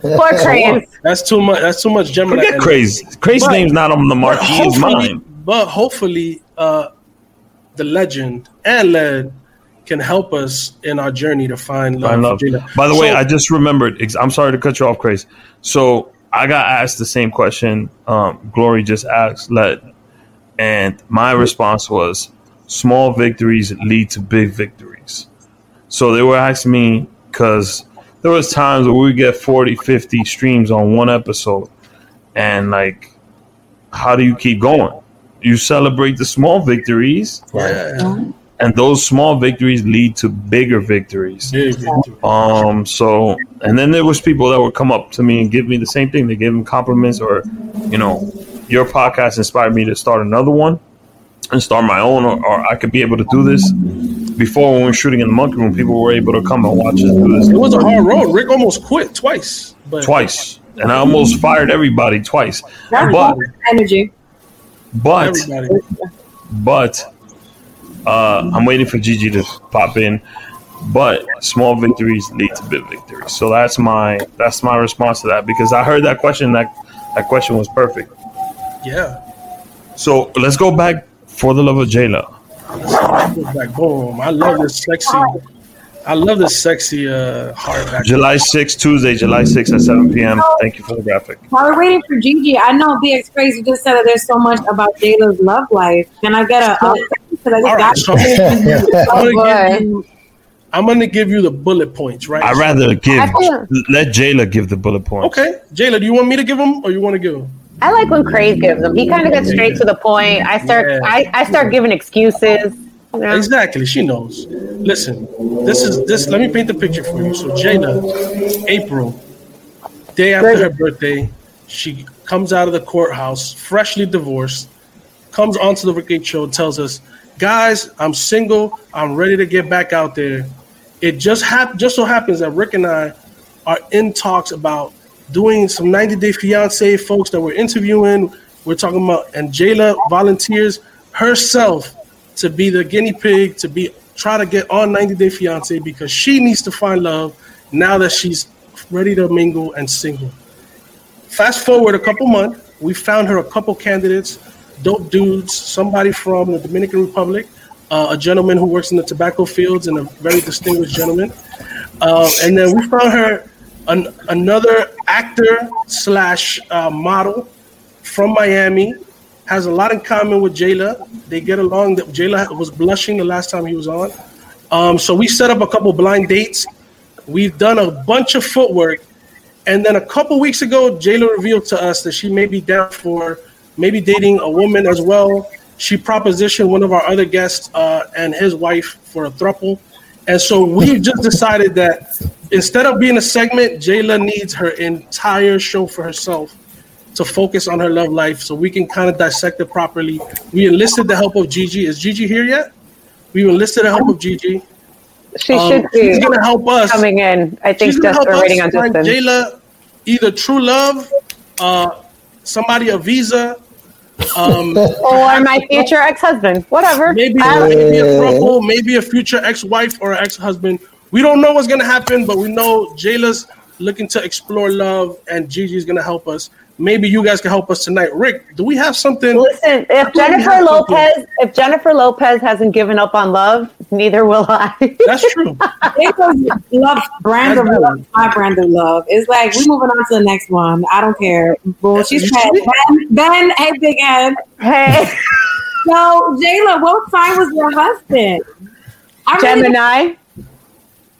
Four cranes. That's too much. That's too much Gemini. Forget energy. crazy. Name's not on the But marquee. It's hopefully, mine. but hopefully, uh, the legend and Led can help us in our journey to find love. I for love. By the way, I just remembered. I'm sorry to cut you off, Crazy. So I got asked the same question. Um, Glory just asked Led, and my response was, "Small victories lead to big victories." So they were asking me because there was times where we get 40, 50 streams on one episode, and like, how do you keep going? You celebrate the small victories, yeah, and those small victories lead to bigger victories. big victory. Um. So, and then there was people that would come up to me and give me the same thing. They give them compliments, or, you know, your podcast inspired me to start another one and start my own, or, or I could be able to do this. Before, when we were shooting in the monkey room, people were able to come and watch us do this It was a hard road. Rick almost quit twice. But twice, and I almost fired everybody twice. that's But, energy. but, Everybody. but, uh, I'm waiting for Gigi to pop in. But small victories lead to big victories. So that's my that's my response to that because I heard that question. That that question was perfect. Yeah. So let's go back for the love of Jaylah. Back boom. I love this sexy. I love this sexy uh heart back. July 6th, Tuesday, July 6th at 7 p.m. Thank you for the graphic. While we're waiting for Gigi, I know BX Crazy just said that there's so much about Jada's love life. Can I get a update? Because I just All got right, so I'm Oh, gonna give oh, you. I'm gonna give you the bullet points, right? I'd rather give feel- let Jaylah give the bullet points. Okay, Jaylah, do you want me to give them or you want to give them? I like when Craze gives them. He kind of gets straight to the point. I start Yeah. I, I start giving excuses. you know? Exactly, she knows. Listen, this is this. Let me paint the picture for you. So Jaylah, April, day after her birthday, she comes out of the courthouse, freshly divorced, comes onto the Rick show, and tells us, "Guys, I'm single. I'm ready to get back out there." It just hap- just so happens that Rick and I are in talks about doing some 90 Day Fiance folks that we're interviewing. We're talking about, and Jaylah volunteers herself to be the guinea pig to be try to get on 90 Day Fiance because she needs to find love now that she's ready to mingle and single. Fast forward a couple months, we found her a couple candidates, dope dudes, somebody from the Dominican Republic, uh, a gentleman who works in the tobacco fields and a very distinguished gentleman. Uh, and then we found her an, another actor slash uh, model from Miami. Has a lot in common with Jaylah. They get along. Jaylah was blushing the last time he was on. Um, so we set up a couple blind dates. We've done a bunch of footwork, and then a couple weeks ago, Jaylah revealed to us that she may be down for maybe dating a woman as well. She propositioned one of our other guests uh, and his wife for a throuple. And so we've just decided that instead of being a segment, Jaylah needs her entire show for herself to focus on her love life so we can kind of dissect it properly. We enlisted the help of Gigi. Is Gigi here yet? We enlisted the help of Gigi. She Um, should be. she's going to help us. coming in. I think She's gonna just help we're waiting on. Jaylah either true love, uh, somebody a visa, um, Or my future ex-husband. Whatever. maybe, maybe a throuple, maybe a future ex-wife or ex-husband. We don't know what's gonna happen, but we know Jaylah's looking to explore love, and Gigi's gonna help us. Maybe you guys can help us tonight. Rick, do we have something? Listen, if Jennifer had something. Lopez, if Jennifer Lopez hasn't given up on love, neither will I. That's true. It love brand of love, my brand of love. It's like we're moving on to the next one. I don't care. Well, she's You said, see? Ben, ben, hey, big head. hey, So, Jaylah, what sign was your husband? I really- Gemini.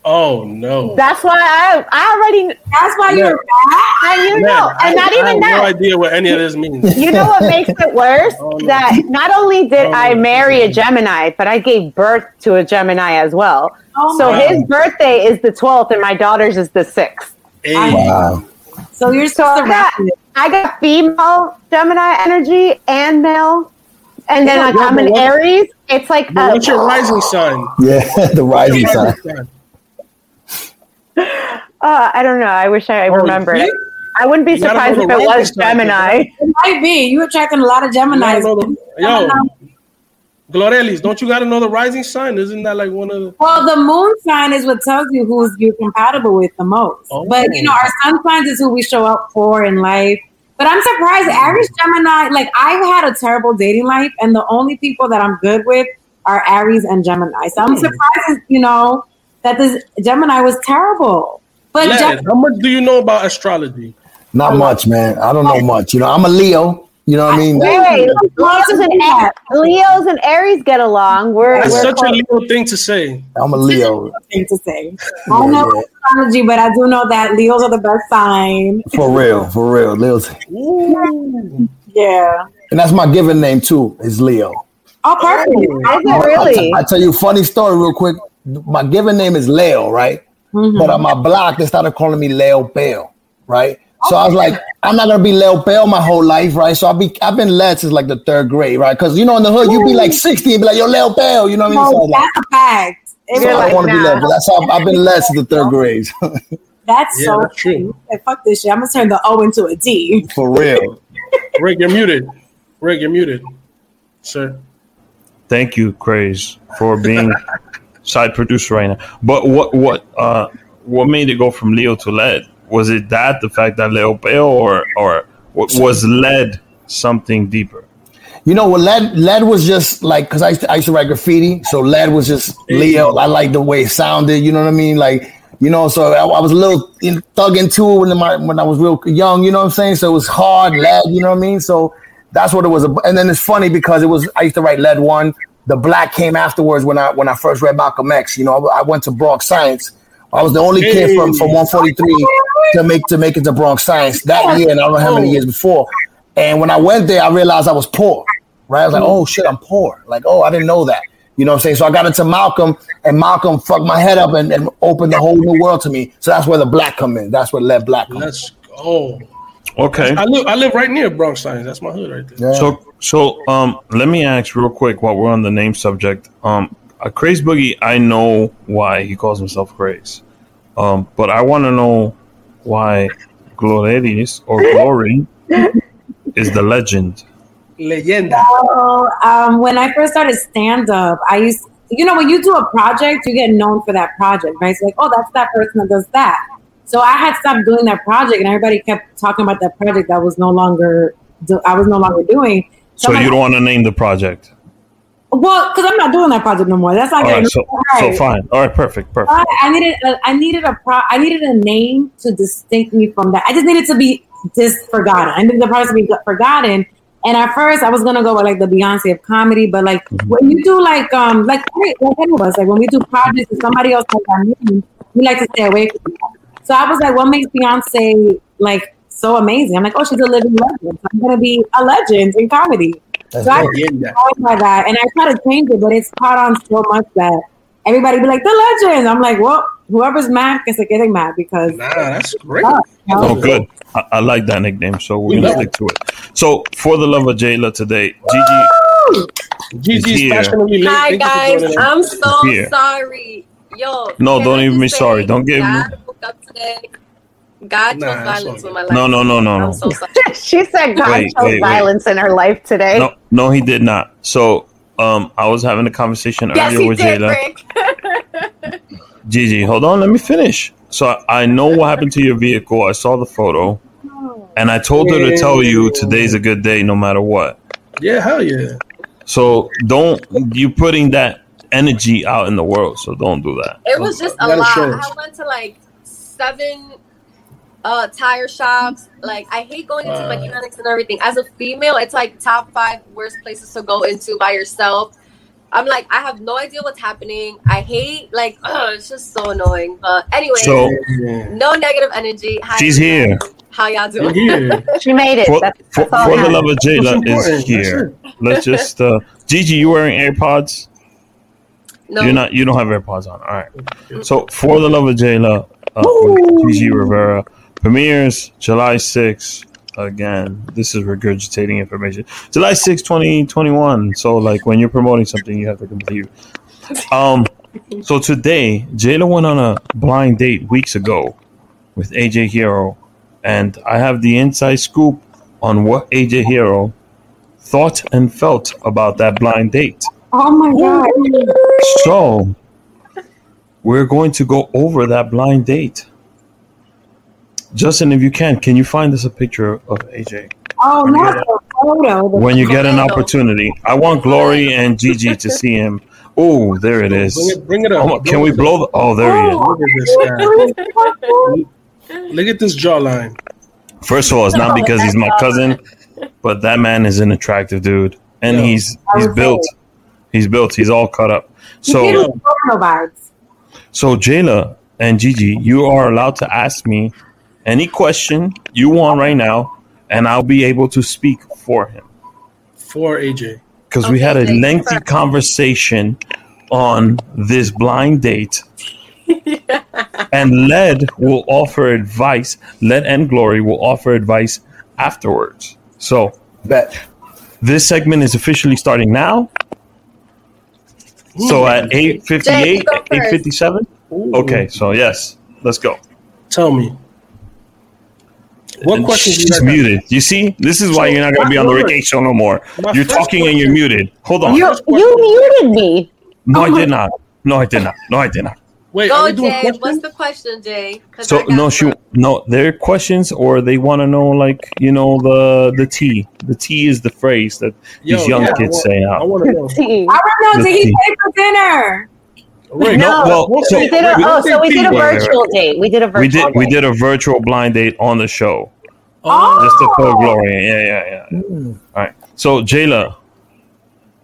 Oh no. That's why I I already that's why Yeah. you're mad. and you Man, know, I, and not I even have that. no idea what any of this means. You know what makes it worse? Oh, no. That not only did Oh, I no. marry a Gemini, but I gave birth to a Gemini as well. Oh, so my- his birthday is the 12th and my daughter's is the 6th. Hey, Wow. So you're So I got. I got female Gemini energy and male. And then Yeah, like, I'm an Aries. It's like but a- what's your rising sign? Yeah, the rising Rising sign. Sign. uh, I don't know. I wish I Oh, remembered. see? I wouldn't be surprised if it was Gemini. It might be. You attracting a lot of You gotta Geminis. the- Yo, Glorelys, don't you got to know the rising sign? Isn't that like one of the? Well, the moon sign is what tells you who's you're compatible with the most. Oh. But you know, our sun signs is who we show up for in life. But I'm surprised, Aries Gemini. Like I've had a terrible dating life, and the only people that I'm good with are Aries and Gemini. So I'm Hmm. surprised, you know, that this Gemini was terrible. But Led, Gem- how much do you know about astrology? Not much, man. I don't know much. You know, I'm a Leo. You know what I mean? Hey, Leos and, Yeah. Leos and Aries get along. We're, That's we're such a close. Leo thing to say. I'm a Leo. thing to say. I don't know Yeah, astrology, but I do know that Leos are the best sign. For real, for real. Leo's, Ooh. Yeah. and that's my given name too. Is Leo. Oh, perfect. Is it I, really? I tell you a funny story real quick. My given name is Leo, right? Mhm. But on my block, they started calling me Leo Bell, right? So I was like, I'm not gonna be Leo Bell my whole life, right? So I'll be I've been Led since like the third grade, right? Because you know in the hood you be like 60 and be like, yo, Leo Bell, you know what I mean? So, No, like, that's a fact. It so You're I like, want to be nah. Leo, but that's how I've, I've been Led since the third grade. That's Yeah, so that's true. true. Like, fuck this shit. I'm gonna turn the O into a D. For real. Rick, you're muted. Rick, you're muted, sir. Thank you, Craze, for being side producer right now. But what what uh what made it go from Leo to Led? Was it that the fact that Leo Bale or or was Led something deeper? You know what? Led Led was just like because I, used to- I used to write graffiti, so Led was just Leo. I like the way it sounded. You know what I mean? Like you know, so I, I was a little in, thug into it when my when I was real young. You know what I'm saying? So it was hard Led. You know what I mean? So that's what it was. And then it's funny because it was I used to write Led one. The black came afterwards when I when I first read Malcolm X. You know, I, I went to Bronx Science. I was the only kid from from 143 to make to make it to Bronx Science that year, and I don't know how many oh. years before. And when I went there, I realized I was poor. Right? I was like, mm. oh shit, I'm poor. Like, oh, I didn't know that. You know what I'm saying? So I got into Malcolm, and Malcolm fucked my head up and, and opened the whole new world to me. So that's where the black come in. That's where Led Black come. Let's go. Okay. I live. I live right near Bronx Science. That's my hood right there. Yeah. So so um let me ask real quick while we're on the name subject. Um a Craze Boogie, I know why he calls himself Craze. Um, but I wanna know why Glorelys or Glory is the legend. Leyenda. So, um, when I first started stand up, I used, you know, when you do a project, you get known for that project, right? So like, oh, that's that person that does that. So I had stopped doing that project, and everybody kept talking about that project that was no longer, do, I was no longer doing. So I'm you like, don't want to name the project. well, because I'm not doing that project no more. That's not All getting right, so so fine. All right, perfect, perfect. I, I needed a, I needed a pro I needed a name to distinct me from that. I just needed to be just forgotten. I needed the person to be forgotten. And at first, I was gonna go with like the Beyonce of comedy, but like when you do like um like like any of us like when we do projects and somebody else has our name, we like to stay away from that. So I was like, what makes Beyonce like so amazing? I'm like, oh, she's a living legend. I'm gonna be a legend in comedy. That's So I dope. Leyenda. going by that, and I try to change it, but it's caught on so much that everybody be like the legend. I'm like, well, whoever's mad gets to getting mad because Nah, that's great. you know, Oh, good. I, I like that nickname, so we're gonna Yeah. stick to it. So, for the love of Jaylah today, Gigi. Gigi's here. fashionably late. Hi Thank guys. I'm so Here. sorry. Yo, No, don't even be sorry. Don't give me- God woke up today. God Nah, chose violence in my life. No, no, no, no, no. I'm so sorry. she said God Wait, chose wait, wait. violence in her life today. No, no, he did not. So, um, I was having a conversation yes, earlier with did, Jaylah. Rick. Gigi, hold on, let me finish. So I, I know what happened to your vehicle. I saw the photo, and I told her to tell you today's a good day, no matter what. Yeah, hell yeah. So don't you putting that energy out in the world. So don't do that. It was just a lot. I went to like seven uh tire shops. Like I hate going into Wow. mechanics and everything. As a female, it's like top five worst places to go into by yourself. I'm like, I have no idea what's happening. I hate like ugh, it's just so annoying. But anyway, So no negative energy. Hi, she's here. How y'all You're doing? here. She made it. For, That's, that's all for the love of Jaylah is here. Let's just uh Gigi, you wearing AirPods? No, You're not. You don't have AirPods on. All right. So for the love of Jaylah, uh, Rivera premieres July 6th. Again, this is regurgitating information. July 6, 2021. So like when you're promoting something, you have to complete. Um. So today, Jaylah went on a blind date weeks ago with AJ Hierro, and I have the inside scoop on what AJ Hierro thought and felt about that blind date. Oh my god. So, we're going to go over that blind date. Justin, if you can, can you find us a picture of AJ Oh, not the photo. The when you get an opportunity? I want Glory and Gigi to see him. Oh, there it is. Bring it, bring it up. Oh, can we blow? The, oh, there he is. Oh, look at this guy. Look at this jawline. First of all, it's not because he's my cousin, but that man is an attractive dude, and Yeah. he's he's would built. He's built. He's all cut up. So. get photo vibes. So Jaylah and Gigi, you are allowed to ask me any question you want right now, and I'll be able to speak for him For AJ. because we had a thanks. lengthy conversation on this blind date. and Led will offer advice. Led and Glory will offer advice afterwards. So Bet. this segment is officially starting now. So at eight fifty Jay, eight, you go eight first. fifty seven. Ooh. Okay, so yes, let's go. Tell me. What And questions She's muted. You see, this is why you're not going to be on the Rick show no more. You're first talking and you're muted. Hold on. You, you muted me. No, I oh did not. No, I did not. No, I did not. Wait, are Go, we doing Jay. questions? What's the question, Jay? So I got no, she one. no. Their questions, or they want to know, like you know, the the T. The T is the phrase that Yo, these young yeah, I kids want- say I out. want to know. See. I don't know. Did he Let's pay for dinner? Rick, No, well, we'll so- We did a, we- oh, so we did a virtual date. We did a virtual We did we did a virtual blind date on the show Oh, just to full glory. Yeah, yeah, yeah. Hmm. All right. So Jaylah,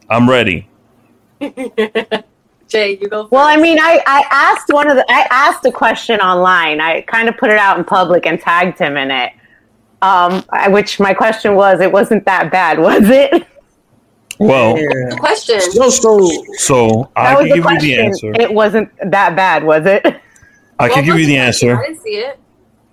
I'm ready. Jay, you go. First. Well, I mean, I, I asked one of the I asked a question online. I kind of put it out in public and tagged him in it. Um, I, which my question was, it wasn't that bad, was it? Well, yeah. question. So, so so I can was the give you the answer. It wasn't that bad, was it? I What can give you the answer. I didn't see it.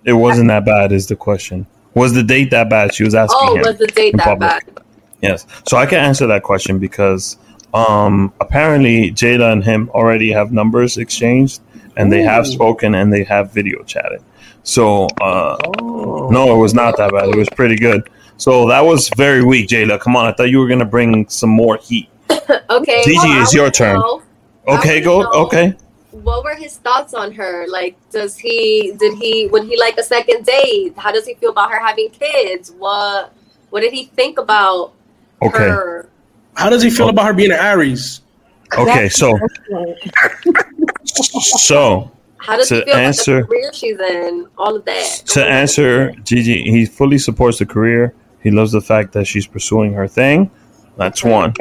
It wasn't that bad, is the question. Was the date that bad? She was asking Oh, him. was the date that public. bad? Yes. So I can answer that question because um, apparently Jada and him already have numbers exchanged and they have spoken and they have video chatted. So uh, oh. no, it was not that bad. It was pretty good. So that was very weak, Jaylah. Come on, I thought you were gonna bring some more heat. Okay. Gigi, well, I it's your turn. know, Okay, go. know- Okay. What were his thoughts on her? Like, does he did he would he like a second date? How does he feel about her having kids? What what did he think about Okay. her? How does he feel oh. about her being an Aries? Okay. So so How does To he feel answer- about the career she's in? All of that. to answer Gigi, he fully supports the career. He loves the fact that she's pursuing her thing. That's one.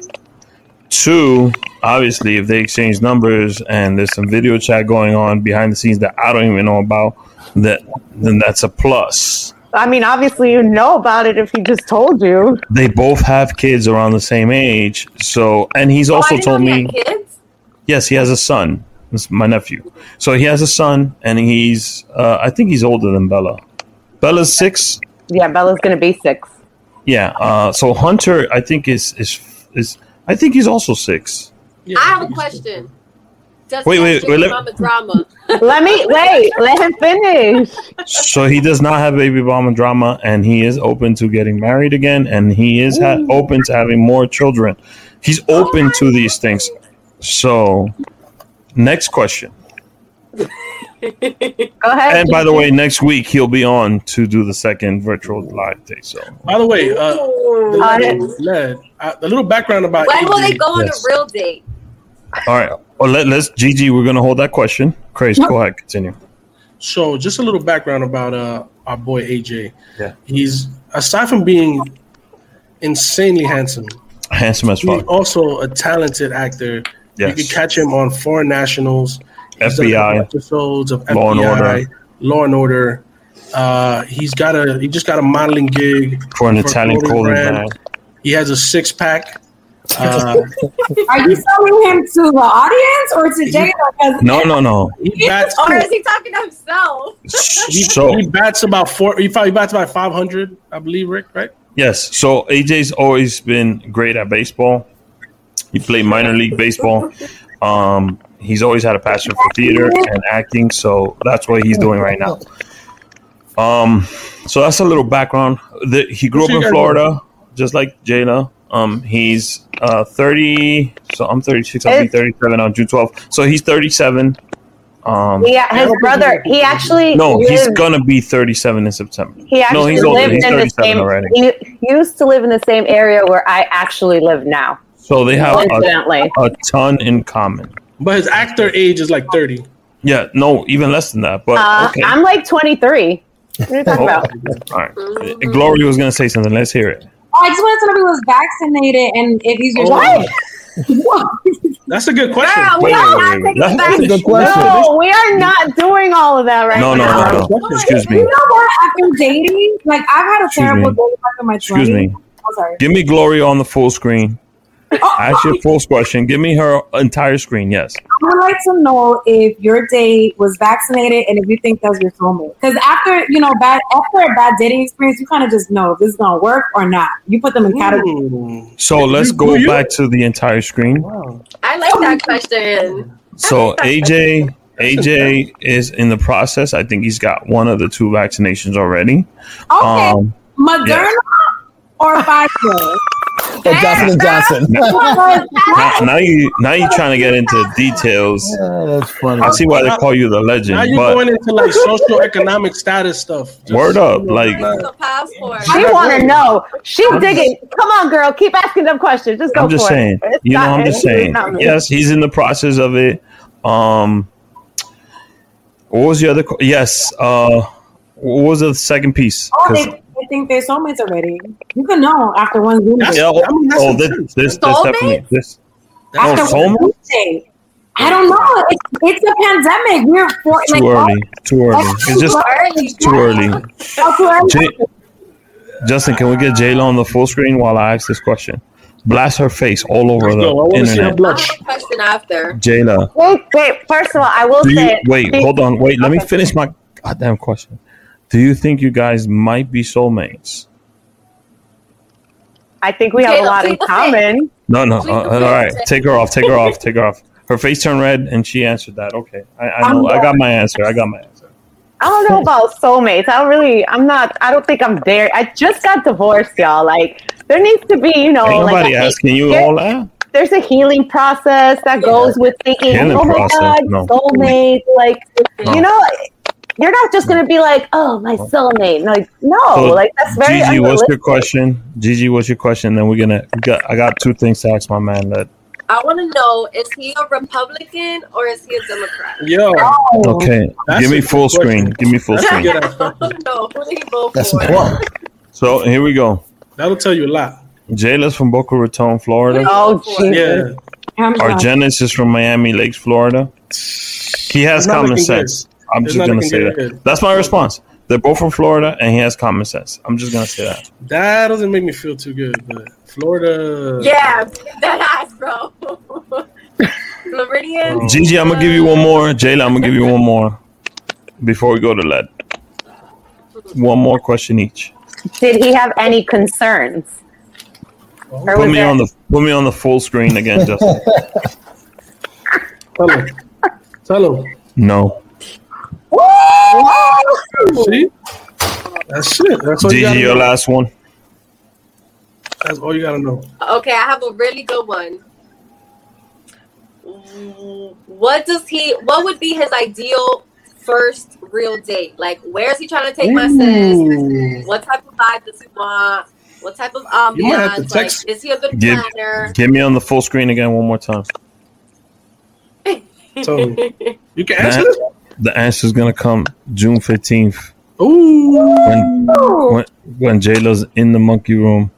Two, obviously, if they exchange numbers and there's some video chat going on behind the scenes that I don't even know about, that then that's a plus. I mean, obviously, you know about it if he just told you. They both have kids around the same age, so and he's Oh, also didn't told he me kids. yes, he has a son. It's my nephew, so he has a son, and he's uh, I think he's older than Bella. Bella's six, Yeah, Bella's gonna be six. Yeah. Uh, so Hunter, I think is is is I think he's also six. Yeah, I have a question. Does Wait, he wait, have wait, baby let- mama drama? Let me wait. Let him finish. So he does not have baby mama drama, and he is open to getting married again, and he is ha- open to having more children. He's open to these things. So, next question. Go ahead. And by the way, next week he'll be on to do the second virtual live day. So By the way, uh, the, Uh, Led, Led, uh, the little background about when will they go on Yes. a real date? all right. Well, let, let's Gigi. We're gonna hold that question. Chris, go ahead. Continue. So, just a little background about uh, our boy AJ. Yeah. He's aside from being insanely handsome, Handsome as fuck. also a talented actor. You Yes. can catch him on Foreign Nationals, He's FBI. episodes of Law and Order. Law and Order. Uh, he's got a he just got a modeling gig For an for Italian clothing brand. brand. He has a six pack. Uh, Are you selling him to the audience or to Jada? 'Cause No, no, no. he bats. Or is he talking to himself? He, So he bats about four. He probably bats about five hundred, I believe. Rick, right? yes, so AJ's always been great at baseball. He played minor league baseball. Um, he's always had a passion for theater and acting, so that's what he's doing right now. Um, so that's a little background. The, he grew up in Florida, just like Jada. Um, he's uh 30, so I'm 36. I'll be 37 on June 12th. So he's 37. Um, Yeah, his brother. He actually no, he's gonna be 37 in September. He actually no, he's older. lived He's in the 37 same. already. He, he used to live in the same area where I actually live now. So they have a, a ton in common. But his actor age is like thirty. Yeah, no, even less than that. But uh, okay. I'm like 23. What are you talking Oh, about? all right. Gloria was gonna say something. Let's hear it. Oh, I just wanted to know if he was vaccinated and if he's your What? what? That's a good question. Girl, we Wait, are wait, wait, wait. That's a good question. No, we are not doing all of that right No, no, now. no, no. Excuse me. You me. know what? After dating, like I've had a Excuse terrible me. day back in my 20s. Excuse me. Oh, sorry. Give me Gloria on the full screen. Ask your full question. Give me her entire screen. Yes. I would like to know if your date was vaccinated and if you think that's your soulmate. Because after you know, bad after a bad dating experience, you kind of just know if this is gonna work or not. You put them in categories. Ooh. So let's Do go you? back to the entire screen. I like that question. So AJ AJ is in the process. I think he's got one of the two vaccinations already. Okay, Um, Moderna or Pfizer. Or Johnson and Johnson. now, now you now you're trying to get into details. Yeah, that's funny. I see why they call you the legend. Now legend, you're but going into like socioeconomic status stuff. Just- word up, like passport? She want to know. She digging. Come on, girl. Keep asking them questions. Just go I'm just for saying. it. You know, I'm just saying. Yes, he's in the process of it. Um, what was the other? qu- Yes. Uh, what was the second piece? Oh, 'Cause- they, they think they're soulmates already. You can know after one Zoom date. yeah, oh, I mean, that's oh, this, this, this Soulmates? definitely this. After Oh, one soulmate? Zoom date. I don't know. It's, it's a pandemic. We're for, Too like, early. Too early. It's just too early. Oh, too early. J- Justin, can we get Jaylah on the full screen while I ask this question? Blast her face all over Let's. I the want see internet. blush. I have a question after. Jaylah, Wait, wait. First of all, I will you say. wait? Hold on. Wait. Let me finish my goddamn question. Do you think you guys might be soulmates? I think we have a lot in please common. No, no. Uh, all right, take her off. Take her off. Take her off. Her face turned red, and she answered that. Okay, I, I know. I got my answer. I got my answer. I don't know about soulmates. I don't really. I'm not. I don't think I'm there. I just got divorced, y'all. Like there needs to be, you know, Ain't like nobody asking you all that. There's a healing process that goes with thinking, Healing oh my process, god, no. soulmate. Like No. you know, you're not just gonna be like, oh my soulmate. Like no, So, like that's very Gigi, what's your question? Gigi, what's your question? Then we're gonna. We got. I got two things to ask my man. That I want to know: Is he a Republican or is he a Democrat? Yo, oh. okay. That's Give me a good full question. screen. Give me full That's screen. good ass I question. don't know. Who do you vote That's for? important. So here we go. That'll tell you a lot. Jaylah's from Boca Raton, Florida. Oh, Vote. Jesus. Yeah. I'm. Argenis is from Miami Lakes, Florida. He has It's common looking sense. I'm It's just gonna say good. that. That's my response. They're both from Florida, and he has common sense. I'm just gonna say that. That doesn't make me feel too good, but Florida. Yeah, that ass, bro. Floridian. Gigi, I'm gonna give you one more. Jaylah, I'm gonna give you one more before we go to Led. One more question each. Did he have any concerns? Oh. Or Put me there- on the put me on the full screen again, Justin. Hello. him. Tell him. No, See? That's it. That's all you Gigi, gotta your know. last one. That's all you gotta know. Okay, I have a really good one. What does he? What would be his ideal first real date? Like, where's he trying to take my sis? What type of vibe does he want? What type of You might have to ambiance? text- Like, is he a good Give, planner? give me on the full screen again one more time. So you can answer this. The answer is gonna come June fifteenth Ooh. when when when Jaylah's in the monkey room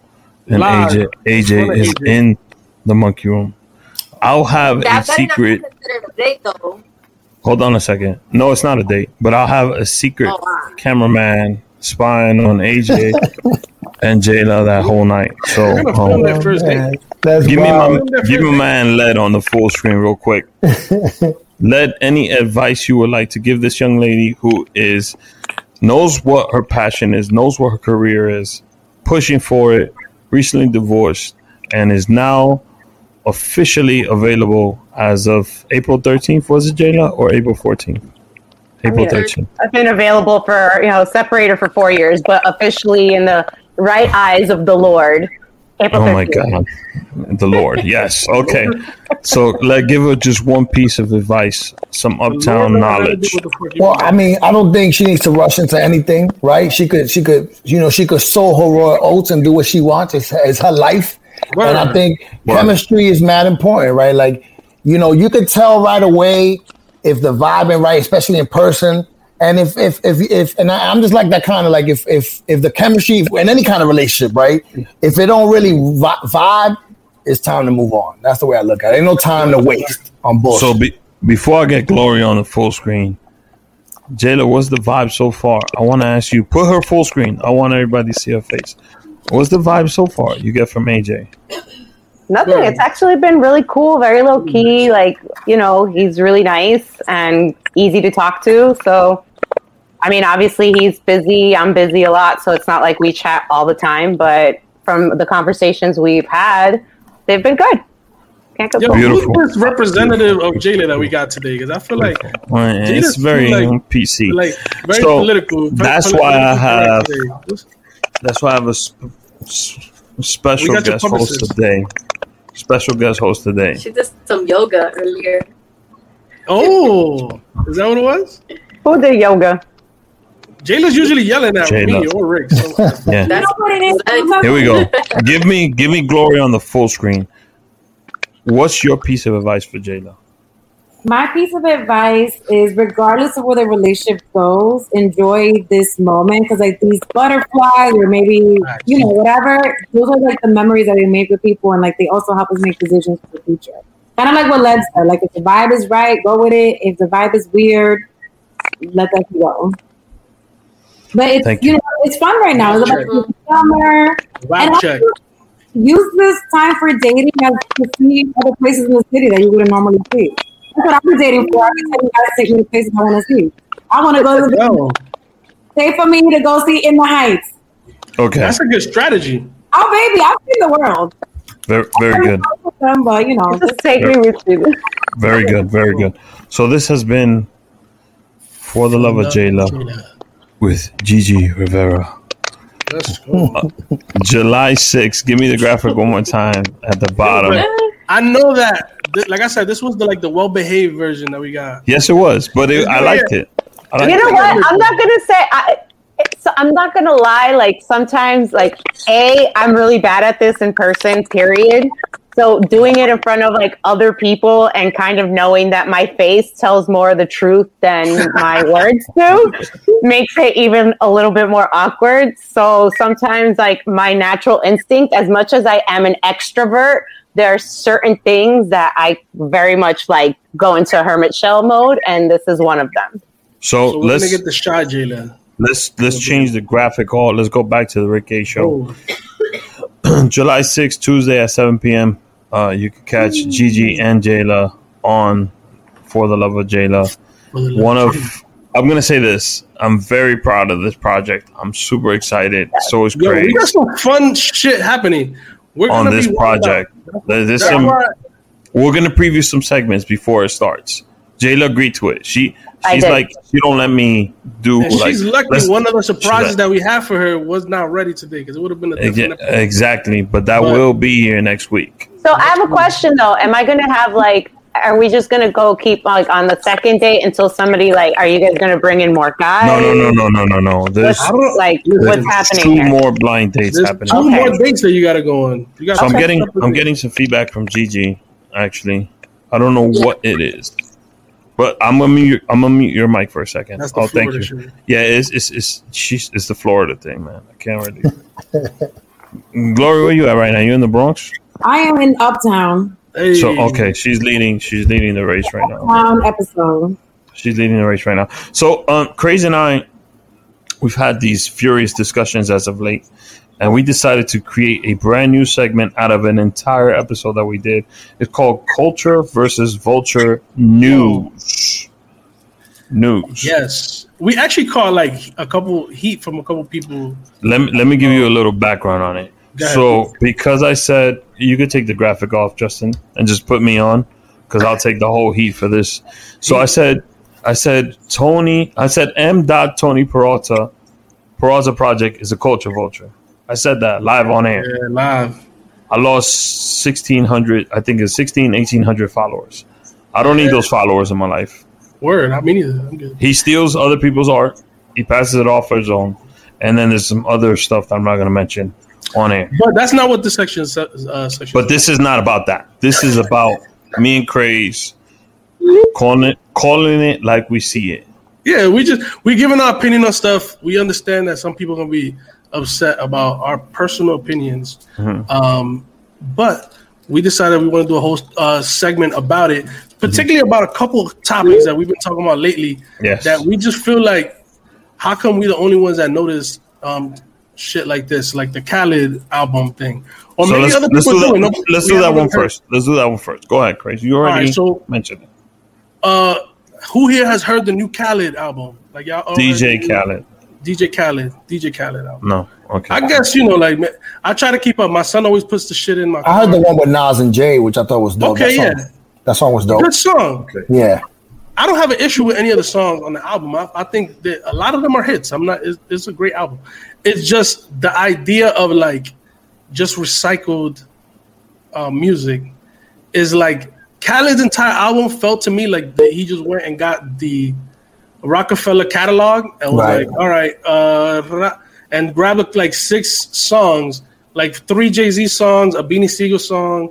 and Live. AJ AJ is AJ. in the monkey room. I'll have That a better not be secret. a date. Hold on a second. No, it's not a date, but I'll have a secret Oh, wow. cameraman spying on AJ and Jaylah that whole night. So We're gonna film um, that first date. That's give me my give me man Led on the full screen real quick. Led any advice you would like to give this young lady who is knows what her passion is, knows what her career is, pushing for it, recently divorced, and is now officially available as of April 13th. Was it Jaylah or April 14th? April mean, 13th. I've been available for you know separated for four years, but officially in the right eyes of the Lord. April Oh my God, the Lord. Yes. Okay. So let give her just one piece of advice, some uptown knowledge. Well, I mean, I don't think she needs to rush into anything, right? She could, she could, you know, she could sow her royal oats and do what she wants. It's, it's her life, and I think Word. chemistry is mad important, right? Like, you know, you could tell right away if the vibe ain't right, especially in person. And if if if if and I, I'm just like that kind of like if if if the chemistry in any kind of relationship, right? If it don't really vibe, it's time to move on. That's the way I look at it. Ain't no time to waste on bullshit. So be, before I get Glory on the full screen, Jaylah, what's the vibe so far? I want to ask you. Put her full screen. I want everybody to see her face. What's the vibe so far you get from AJ? Nothing. Yeah. It's actually been really cool, very low key. Like, you know, he's really nice and easy to talk to. So, I mean, obviously he's busy. I'm busy a lot. So it's not like we chat all the time. But from the conversations we've had, they've been good. Can't Yo, who's Beautiful. this representative of Jaylah that we got today? Because I feel like Well, It's very like- PC. like very So, political. very that's why I politically have- today. That's why I have a sp- special We got your guest host today. Special guest host today. She did some yoga earlier. Oh, is that what it was? Who did yoga? Jaylah's usually yelling at Jaylah. me or Rick. So Yeah. That's what it is. Here we go. give me give me glory on the full screen. What's your piece of advice for Jaylah? My piece of advice is regardless of where the relationship goes, enjoy this moment because like these butterflies or maybe you know whatever, those are like the memories that we make with people and like they also help us make decisions for the future. Kind of like what Led said, like if the vibe is right, go with it. If the vibe is weird, let that go. But it's Thank you you. know it's fun right now. It's about summer. Wow, And check. use this time for dating as to see other places in the city that you wouldn't normally see. That's what I'm dating for. I'm telling you guys take me to places I want to see. I want to go to the Yo, for me to go see In the Heights. Okay. that's a good strategy. Oh, baby, I've seen the world. Very very good. Them, but you know, Just take me with you. Very good. Very good. So this has been For the Love of Jaylah with Gigi Rivera. Let's go. July 6th. Give me the graphic one more time at the bottom. I know that. Like I said, this was the like the well behaved version that we got. Yes, it was, but it, I liked it. I liked You know it. what? I'm not gonna say. I, it's, I'm not gonna lie. Like sometimes, like a, I'm really bad at this in person. Period. So doing it in front of like other people and kind of knowing that my face tells more of the truth than my words do makes it even a little bit more awkward. So sometimes, like my natural instinct, as much as I am an extrovert, there are certain things that I very much like go into hermit shell mode, and this is one of them. So, So let's get the shot, Jaylah. let's let's change the graphic. All let's go back to the Rick H show. Oh, July 6th, Tuesday at 7 p.m. Uh, you can catch Gigi and Jaylah on For the Love of Jayla. One of, I'm going to say this. I'm very proud of this project. I'm super excited. So is Yo, Craze we got some fun shit happening. We're on this be project. there's some, we're going to preview some segments before it starts. Jaylah agreed to it. She She's like, she don't let me do And like. she's lucky one of the surprises like- that we have for her was not ready today because it would have been a different Exa- Exactly, but that But- will be here next week. So I have a question though. Am I going to have like are we just gonna go keep like on the second date until somebody like? Are you guys gonna bring in more guys? No, no, no, no, no, no, no. There's, I don't Like there's what's happening two here? more blind dates There's happening. two Okay. more dates that you got to go on. You got So I'm getting I'm getting some feedback from Gigi. Actually, I don't know what it is, but I'm gonna mute. I'm gonna mute your mic for a second. That's the oh, thank you. Florida shit. Yeah, it's it's it's she's it's the Florida thing, man. I can't really. Glory, where you at right now? You in the Bronx? I am in Uptown. Hey. So okay, she's leading. She's leading the race right now. Uptown episode. She's leading the race right now. So, um, Crazy and I, we've had these furious discussions as of late, and we decided to create a brand new segment out of an entire episode that we did. It's called Culture versus Vulture News. News. Yes, we actually caught like a couple heat from a couple people. Let me, let me give you a little background on it. So, because I said you could take the graphic off, Justin, and just put me on, because I'll take the whole heat for this. So I said, I said Tony, I said M. Dot Tony Peralta, Peralta Project is a culture vulture. I said that live on air. Yeah, live. I lost 1,600, I think it's 16, 1,800 followers. I don't need those followers in my life. Word. I mean, either. I'm good. He steals other people's art. He passes it off for his own. And then there's some other stuff that I'm not going to mention on air. But that's not what the section se- uh, section. But this is not about that. This is about me and Craze calling it calling it like we see it. yeah, we just we giving our opinion on stuff. We understand that some people are gonna be upset about our personal opinions. Mm-hmm. Um, but we decided we want to do a whole uh, segment about it, particularly about a couple of topics that we've been talking about lately. Yes. That we just feel like, how come we the only ones that notice um, shit like this, like the Khaled album thing, or So maybe let's, other people do do that. No, Let's do that one heard. Let's do that one first. Go ahead, Crazy. You already right, so- mentioned it. Uh, who here has heard the new Khaled album? Like y'all, DJ Khaled. DJ Khaled, DJ Khaled album. No. Okay. I guess you know, like man, I try to keep up. My son always puts the shit in my. I heard car. the one with Nas and Jay, which I thought was dope. Okay, that song, yeah. that song was dope. Good song. Yeah, I don't have an issue with any of the songs on the album. I, I think that a lot of them are hits. I'm not. It's, it's a great album. It's just the idea of like just recycled uh, music is like Khaled's entire album felt to me like that he just went and got the Roc-A-Fella catalog and was Right. like, all right, uh, and grabbed like six songs, like three Jay Z songs, a Beanie Sigel song,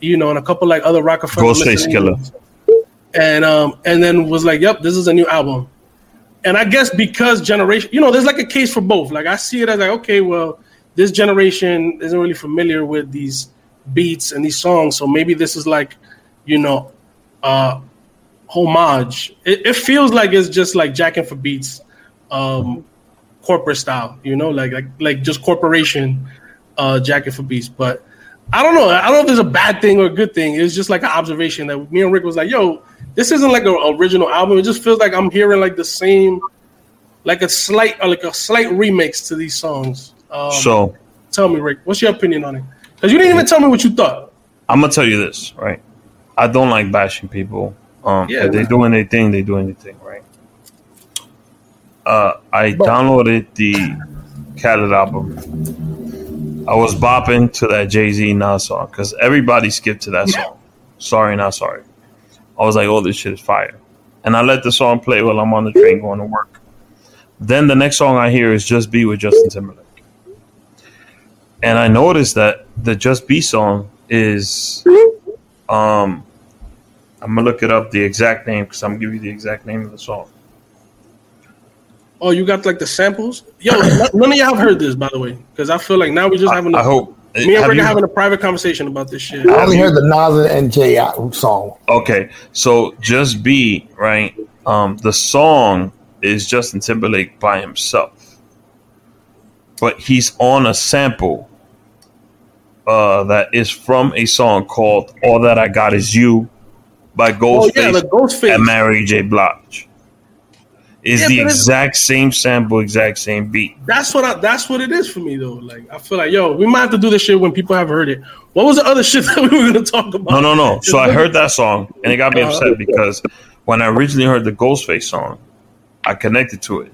you know, and a couple like other Roc-A-Fella. Ghostface miscellaneous. And um, and then was like, yep, this is a new album. And I guess because generation, you know, there's like a case for both. Like I see it as like, okay, well, this generation isn't really familiar with these beats and these songs, so maybe this is like, you know, uh, homage. It, it feels like it's just like jacking for beats, um, corporate style. You know, like like like just corporation uh, jacking for beats. But I don't know. I don't know if there's a bad thing or a good thing. It's just like an observation that me and Rick was like, "Yo, this isn't like an original album. It just feels like I'm hearing like the same, like a slight, uh, like a slight remix to these songs." Um, So tell me, Rick, what's your opinion on it? Because you didn't even tell me what you thought. I'm gonna tell you this, right? I don't like bashing people. Um, Yeah, if they man. doing their thing, they doing their thing, right? Uh, I downloaded the Khaled album. I was bopping to that Jay Z Nas song because everybody skipped to that song. sorry, not sorry. I was like, "Oh, this shit is fire," and I let the song play while I'm on the train going to work. Then the next song I hear is "Just Be" with Justin Timberlake, and I noticed that the "Just Be" song is, um, I'm gonna look it up the exact name because I'm gonna give you the exact name of the song. Oh, you got like the samples? Yo, none none of y'all have heard this, by the way, because I feel like now we're just having. I A, hope. me and Rick you- are having a private conversation about this shit. I only heard the Nas and Jay song. Okay, so just be right. Um, the song is Justin Timberlake by himself, but he's on a sample uh, that is from a song called "All That I Got Is You" by Oh Ghostface yeah, the Ghostface. and Mary J. Blige. Is Yeah, the exact same sample, exact same beat. That's what I, that's what it is for me though. Like I feel like yo, we might have to do this shit when people have heard it. What was the other shit that we were gonna talk about? No, no, no. So I heard that song and it got me Uh-huh. upset because when I originally heard the Ghostface song, I connected to it.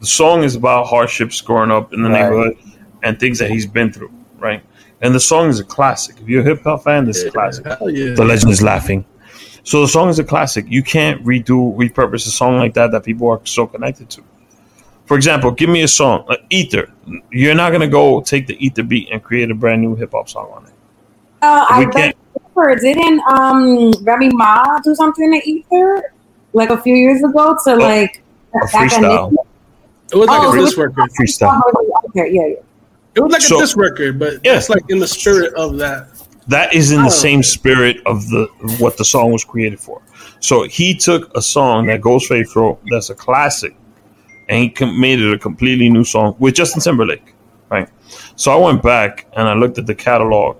The song is about hardships growing up in the Right. neighborhood and things that he's been through, right? And the song is a classic. If you're a hip hop fan, this is a classic. Yeah. The legend is laughing. So the song is a classic. You can't redo, repurpose a song like that that people are so connected to. For example, give me a song, like Ether. You're not gonna go take the Ether beat and create a brand new hip hop song on it. Uh, I can't- Ether didn't um Remy Ma do something to Ether like a few years ago to like A back in freestyle. It was like Oh, a so diss it's- record. Freestyle. Okay, yeah, yeah. It was like So- a diss record, but Yeah. it's like in the spirit of that. That is in Oh. the same spirit of the what the song was created for. So he took a song that Ghostface wrote that's a classic, and he com- made it a completely new song with Justin Timberlake, right? So I went back and I looked at the catalog,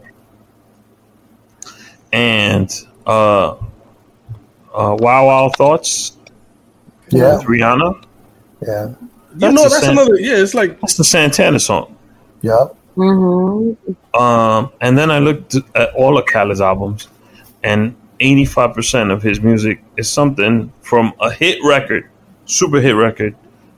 and uh, uh, Wow Wow Thoughts Yeah, with Rihanna. yeah, You That's know, that's same. another. Yeah, it's like That's the Santana song. yeah. Mm-hmm. Um, and then I looked at all of Khaled's albums, and 85% of his music is something from a hit record, super hit record.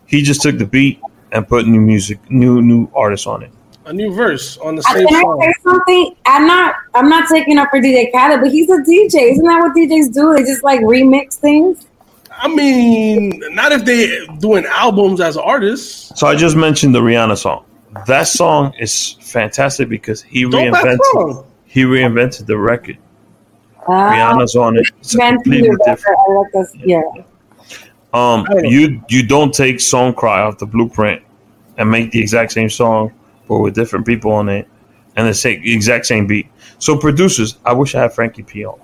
He just took the beat and put new music, new new artists on it. a new verse on the I, same can I song. say something? I'm not. I'm not taking up for DJ Khaled, but he's a DJ. Isn't that what DJs do? They just like remix things. I mean, not if they doing albums as artists. So I just mentioned the Rihanna song. That song is fantastic because he Dope ass reinvented he reinvented the record. Uh, Rihanna's on it. It's completely your different. I like this. Yeah. Um, I you you don't take Song Cry off the blueprint and make the exact same song, but with different people on it, and the same exact same beat. So producers, I wish I had Frankie P on.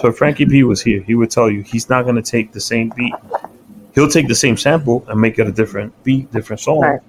So if Frankie P was here, he would tell you he's not going to take the same beat. He'll take the same sample and make it a different beat, different song, Right.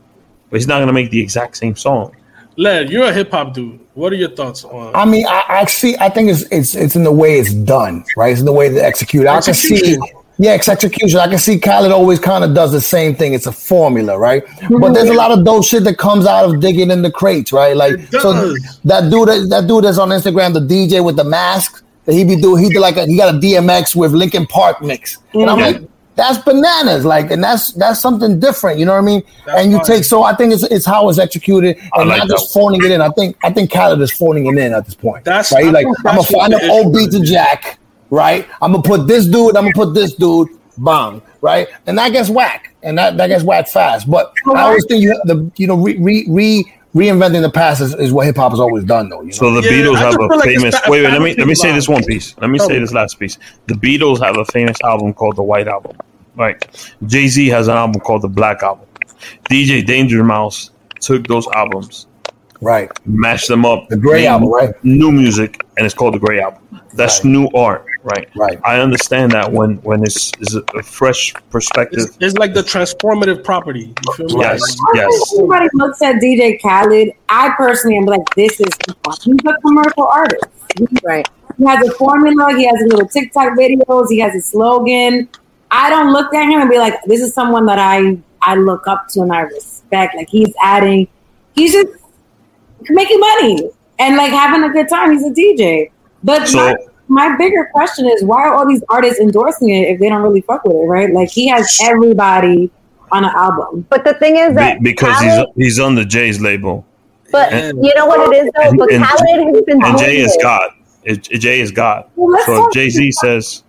But he's not going to make the exact same song. Led, you're a hip hop dude. What are your thoughts on? I mean, I, I see. I think it's it's it's in the way it's done, right? It's in the way they execute. I can see. Yeah, it's execution. I can see Khaled always kind of does the same thing. It's a formula, right? But there's a lot of dope shit that comes out of digging in the crates, right? Like so that dude that, that dude that's on Instagram, the DJ with the mask that he be doing, he did like a, he got a DMX with Linkin Park mix. And I'm like, that's bananas, like, and that's that's something different, you know what I mean? That's and you fire. take so I think it's it's how it's executed I and like not just phoning it in. I think I think Khaled is phoning it in at this point. That's- right. I Like think I'm gonna find an old beat to. Jack, right? I'm gonna put this dude. I'm gonna put this dude. Bang, right? And that gets whack, and that, that gets whacked fast. But I always think you have the you know re re, re reinventing the past is, is what hip hop has always done, though. You know? So the Yeah, Beatles have a feel like famous. Wait, wait. Let me let me say this one piece. Let me say this last piece. The Beatles have a famous album called the White Album. Right. Jay Z has an album called the Black Album. DJ Danger Mouse took those albums, right? mashed them up. The Gray Album, right? New music, and it's called the Gray Album. That's Right. new art. Right. Right. I understand that when when it's is a, a fresh perspective. It's, it's like the transformative property. You feel? Yes. I Yes. think everybody looks at DJ Khaled. I personally am like, this is he's a commercial artist. Right. he has a formula. He has a little TikTok videos. He has a slogan. I don't look at him and be like, this is someone that I I look up to and I respect. Like he's adding, he's just making money and like having a good time. He's a DJ. But So- my, my bigger question is why are all these artists endorsing it if they don't really fuck with it, right? Like he has everybody on an album. But the thing is that because Khaled- he's he's on the Jay's label, but and- you know what it is though. and- but and- has been and Jay is. God. It, Jay is God. Well, So if Jay Z says,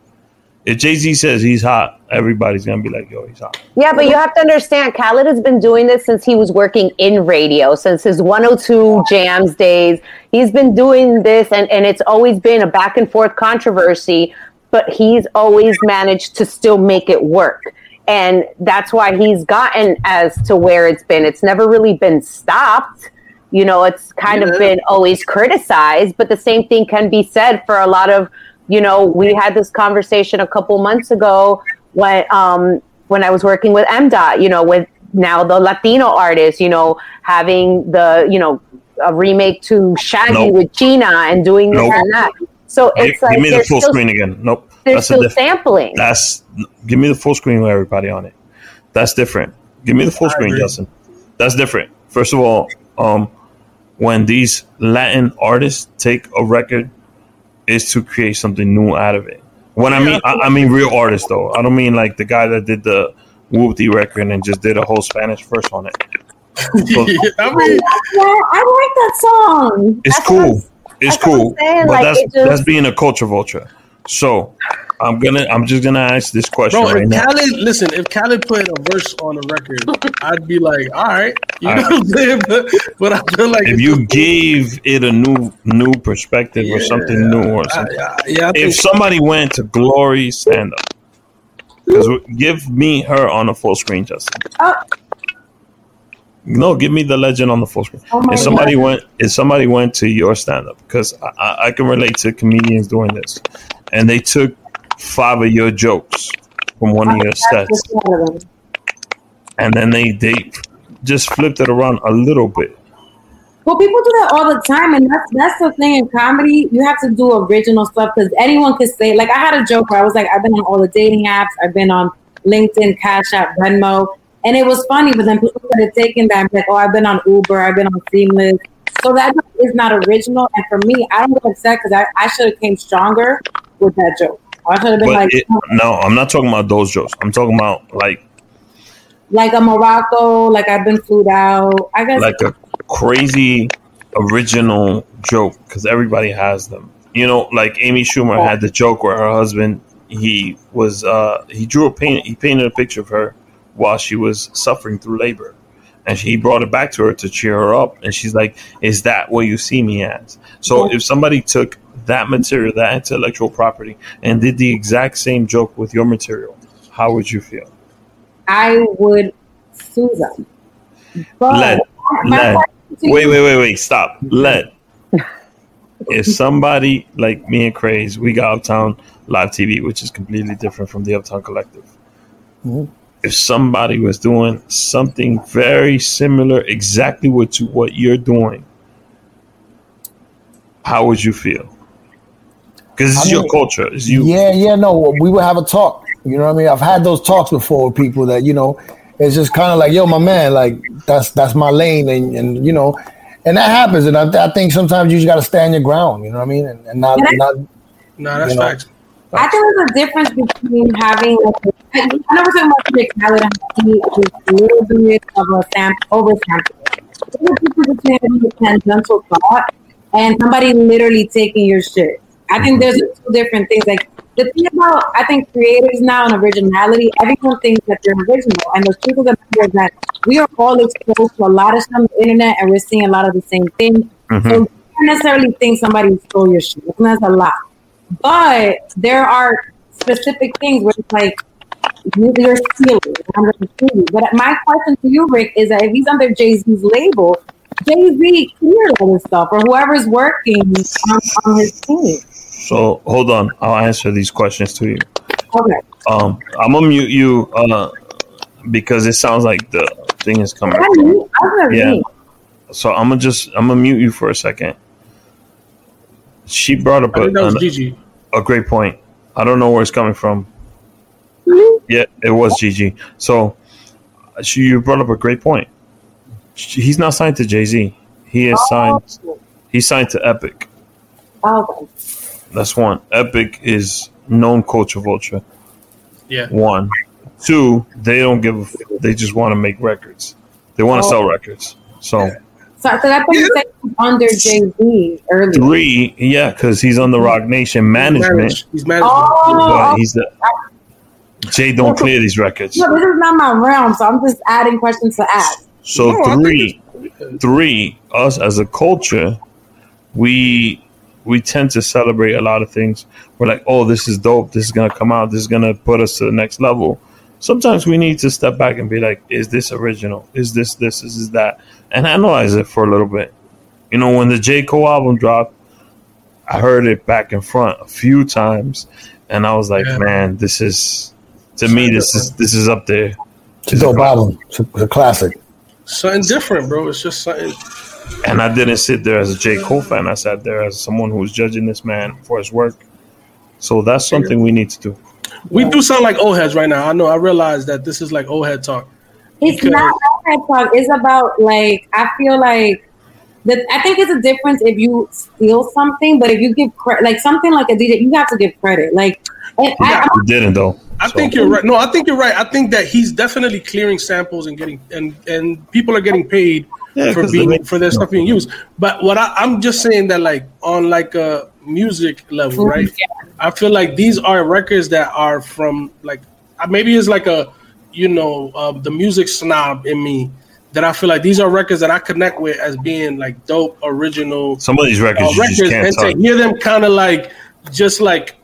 if Jay Z says he's hot, everybody's gonna be like, yo, he's hot. Yeah, but you have to understand, Khaled has been doing this since he was working in radio, since his 102 Jams days. He's been doing this, and, and it's always been a back and forth controversy, but he's always managed to still make it work. And that's why he's gotten as to where it's been. It's never really been stopped. You know, it's kind of been always criticized, but the same thing can be said for a lot of, you know, we had this conversation a couple months ago when um when I was working with MDOT, you know, with now the Latino artists, you know, having the, you know, a remake to Shaggy Nope. with Gina and doing this and that. So Give, it's like give me the they're full still, screen again. Nope. they're That's a still diff- sampling. That's give me the full screen with everybody on it. That's different. Give me the full screen. Justin. That's different. First of all, um, when these Latin artists take a record, is to create something new out of it. When I mean, I, I mean real artists though. I don't mean like the guy that did the Whoopty record and just did a whole Spanish verse on it. I mean, Yeah, I like that song. It's That's what cool. It's that's cool. saying, But like, that's it just- that's being a culture vulture. So I'm gonna. I'm just gonna ask this question Bro, right if now. Khaled, listen, if Khaled put a verse on a record, I'd be like, all right, you All know right. what I'm saying? But, but I feel like If you gave it a new new perspective or something new or something, yeah, yeah, I think if somebody went to Glory stand up, because give me her on a full screen, Justin. Oh. No, give me the legend on the full screen. Oh if somebody God. went, if somebody went to your stand up, because I, I, I can relate to comedians doing this, and they took five of your jokes from one of your sets, That's one of them. and then they they just flipped it around a little bit. Well, people do that all the time, and that's that's the thing in comedy. You have to do original stuff because anyone could say. Like, I had a joke where I was like, "I've been on all the dating apps. I've been on LinkedIn, Cash App, Venmo," and it was funny. But then people started taking that, like, "Oh, I've been on Uber. I've been on Seamless." So that is not original. And for me, I don't get upset because I, I should have came stronger with that joke. I should have been But like, it, no, I'm not talking about those jokes. I'm talking about like like a Morocco, like I've been flued out. I guess like a crazy original joke because everybody has them. You know, like Amy Schumer had the joke where her husband he was uh he drew a paint he painted a picture of her while she was suffering through labor. And he brought it back to her to cheer her up. And she's like, Is that what you see me as? So if somebody took that material, that intellectual property, and did the exact same joke with your material, how would you feel? I would sue them. But Led. my Led. Wait, wait, wait, wait. Stop. Let. if somebody like me and Craze, we got Uptown Live TV, which is completely different from the Uptown Collective. Mm-hmm. If somebody was doing something very similar, exactly what to what you're doing, how would you feel? Because it's I your culture. It's you. Yeah, yeah, no, we would have a talk. You know what I mean? I've had those talks before with people that you know, it's just kind of like, yo, my man, like that's that's my lane, and, and you know, and that happens. And I, I think sometimes you just got to stand your ground. You know what I mean? And, and not And I- not. Nah, that's you know, facts. I think there's a difference between having like I know we're talking about Rick Khaled and a little bit of a sample over sample. There's a difference between having a tangential thought and somebody literally taking your shit. I think there's two different things. Like the thing about I think creators now and originality, everyone thinks that they're original. And the truth of the matter is that we are all exposed to a lot of stuff on the internet and we're seeing a lot of the same thing. Mhm. So you don't necessarily think somebody stole your shit. And that's a lot. But there are specific things where it's like you- you're stealing. I'm going to sue you. But my question to you, Rick, is that if he's under Jay Z's label, Jay Z cleared all this stuff, or whoever's working on, on his team. So hold on, I'll answer these questions to you. Okay. Um, I'm gonna mute you uh, because it sounds like the thing is coming. I from- knew- I was Yeah. yeah. So I'm gonna just I'm gonna mute you for a second. She brought up I a, think that was an- a great point. I don't know where it's coming from. Yeah, it was Gigi. So she you brought up a great point. She- He's not signed to Jay Z. He is signed. He's signed to Epic. Okay. That's one. Epic is known culture vulture. Yeah. One, two. They don't give. a f- They just want to make records. They want to Oh. sell records. So So, so that's what you said he was under Jay Z earlier. three, yeah, because he's on the Roc Nation management, Managed. He's managed. Oh, he's the Jay. Don't clear these records. no, this is not my realm, so I'm just adding questions to ask. So No, three, three. Us as a culture, we we tend to celebrate a lot of things. We're like, oh, this is dope. This is gonna come out. This is gonna put us to the next level. Sometimes we need to step back and be like, is this original? Is this this? Is this that? And analyze it for a little bit. You know, when the J Cole album dropped, I heard it back and front a few times, and I was like, Yeah. man, this is to me, this is this is up there. It's a dope album. It's a, it's a classic. Something different, bro. It's just something. And I didn't sit there as a J. Cole fan. I sat there as someone who was judging this man for his work. So that's something we need to do. We do sound like old heads right now. I know. I realize that this is like old head talk. It's Because- not that talk. It's about like I feel like that. I think it's a difference if you steal something, but if you give credit, like something like a DJ, you have to give credit. Like, and I, He didn't though. I So- think you're right. No, I think you're right. I think that he's definitely clearing samples and getting and and people are getting paid Yeah, for 'cause they being make- for their stuff being used. But what I, I'm just saying that like on like a music level, right? I feel like these are records that are from like uh, maybe it's like a you know uh, the music snob in me that I feel like these are records that I connect with as being like dope, original Some of these records uh, you just records, can't and touch. to hear them kind of like just like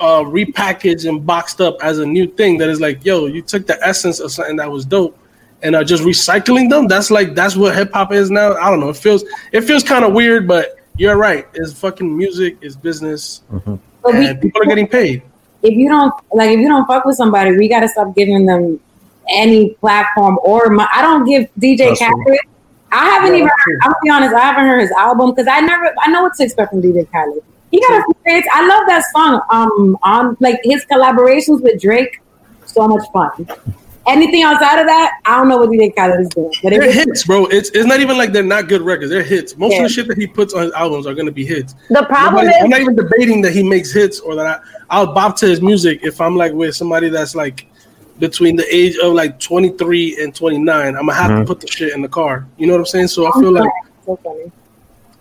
uh repackaged and boxed up as a new thing that is like, yo, you took the essence of something that was dope and are just recycling them. That's like that's what hip hop is now. I don't know. It feels it feels kind of weird, but you're right. It's fucking music. It's business, But we, and people are getting paid. if you don't like, if you don't fuck with somebody, we gotta stop giving them any platform or my, I don't give DJ Khaled. I haven't Yeah, even. I'm gonna be honest. I haven't heard his album because I never. I know what to expect from DJ Khaled. He got a few hits. I love that song. Um, on like his collaborations with Drake, so much fun. Anything outside of that, I don't know what DJ Khaled is doing. But if They're it's- hits, bro. It's it's not even like they're not good records. They're hits. Most Yeah. of the shit that he puts on his albums are gonna be hits. The problem Nobody- I'm not even debating that he makes hits or that I, I'll bop to his music if I'm like with somebody that's like between the age of like 23 and 29. I'm gonna have Mhm. to put the shit in the car. You know what I'm saying? So I feel like, so funny.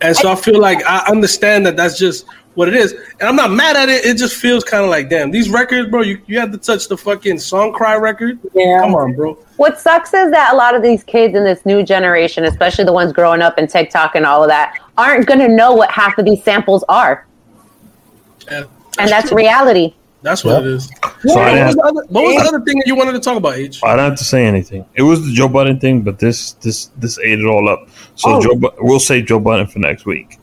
and so I feel like I understand that that's just what it is, and I'm not mad at it. It just feels kind of like, damn, these records, bro. You you had to touch the fucking song cry record. Yeah. Come on, bro. what sucks is that a lot of these kids in this new generation, especially the ones growing up in TikTok and all of that, aren't gonna know what half of these samples are, Yeah, and that's true. reality. That's what Yeah. it is. So I What was, have, the other, what was the other thing that you wanted to talk about, H? I don't have to say anything. It was the Joe Budden thing, but this this this ate it all up. So Oh. Joe, we'll save Joe Budden for next week.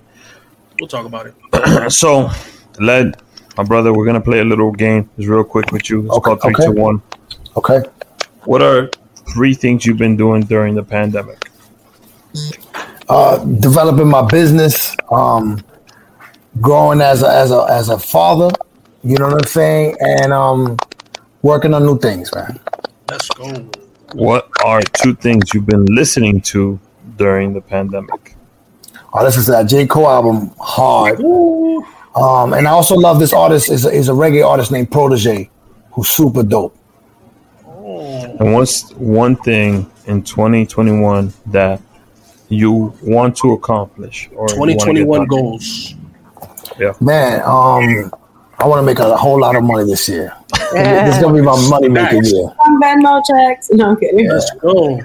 We'll talk about it. so, Led, my brother, we're gonna play a little game. It's real quick with you. It's Okay, called three, okay. two, one. Okay. What are three things you've been doing during the pandemic? Uh, developing my business, um, growing as a, as a as a father. You know what I'm saying, and um, working on new things, man. Let's go. What are two things you've been listening to during the pandemic? Oh, this is that J Cole album, hard. Um, and I also love this artist is a, is a reggae artist named Protoje, who's super dope. And what's one thing in 2021 that you want to accomplish or you wanna get 2021 done? goals. Man, um, I want to make a whole lot of money this year. this is gonna be my money making Nice. year. Some Venmo checks. No, I'm kidding. Let's go.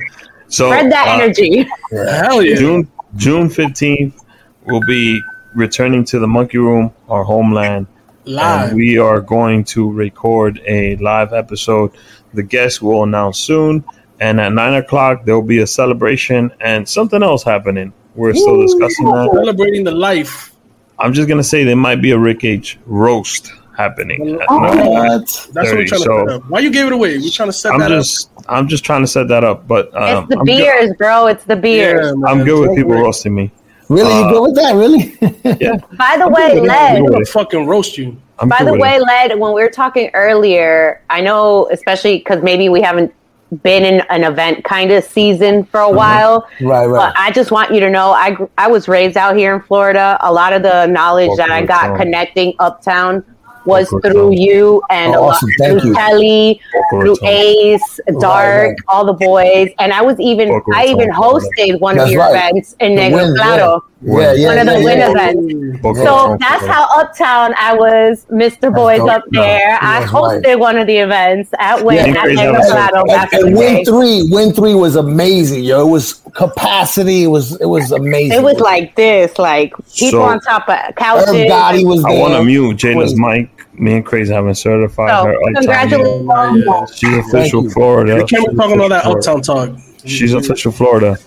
So Spread that uh, energy. Hell yeah. June June 15th we'll be returning to the Monkey Room, our homeland. Live. And we are going to record a live episode. The guests will announce soon. And at nine o'clock, there will be a celebration and something else happening. We're still discussing that. Celebrating the life. I'm just gonna say there might be a Rick H roast happening. At Oh, nine. What? That's what we're 30, trying to so- set up. Why you gave it away? We're trying to set I'm that just I'm just trying to set that up, but um, it's the I'm, good, beers, bro. It's the beers. man. I'm good with people worry. roasting me. Really, you Uh, good with that? Really? yeah. By the way, good with that. Led, I'm gonna fucking roast you. I'm By the way, it. Led, when we were talking earlier, I know, especially because maybe we haven't been in an event kind of season for a while. right, right. But. I just want you to know, I I was raised out here in Florida. A lot of the knowledge that I got Welcome. connecting uptown was Welcome. through you and Oh, a lot awesome. Through you. Kelly, through Welcome. Ace, Dark, right. all the boys, and I was even Welcome. I even Welcome. hosted one of your right. events in The Negro win, Claro. Yeah, yeah, One of the yeah, win yeah. events. Welcome. So Welcome. that's how uptown I was, Mr. Boys dope. up there. I hosted right. one of the events at Win Yeah, at crazy Negro episode. Claro And, in the win day. three, win three was amazing, yo. It was capacity. It was it was amazing. It was like this, like people on top of Herb couches. Gotti was I want to mute Jada's mic. Me and Crazy haven't certified So, her. uptown congratulations. Yeah. She's official. Florida. We can't be talking all that official uptown talk. She's official Florida.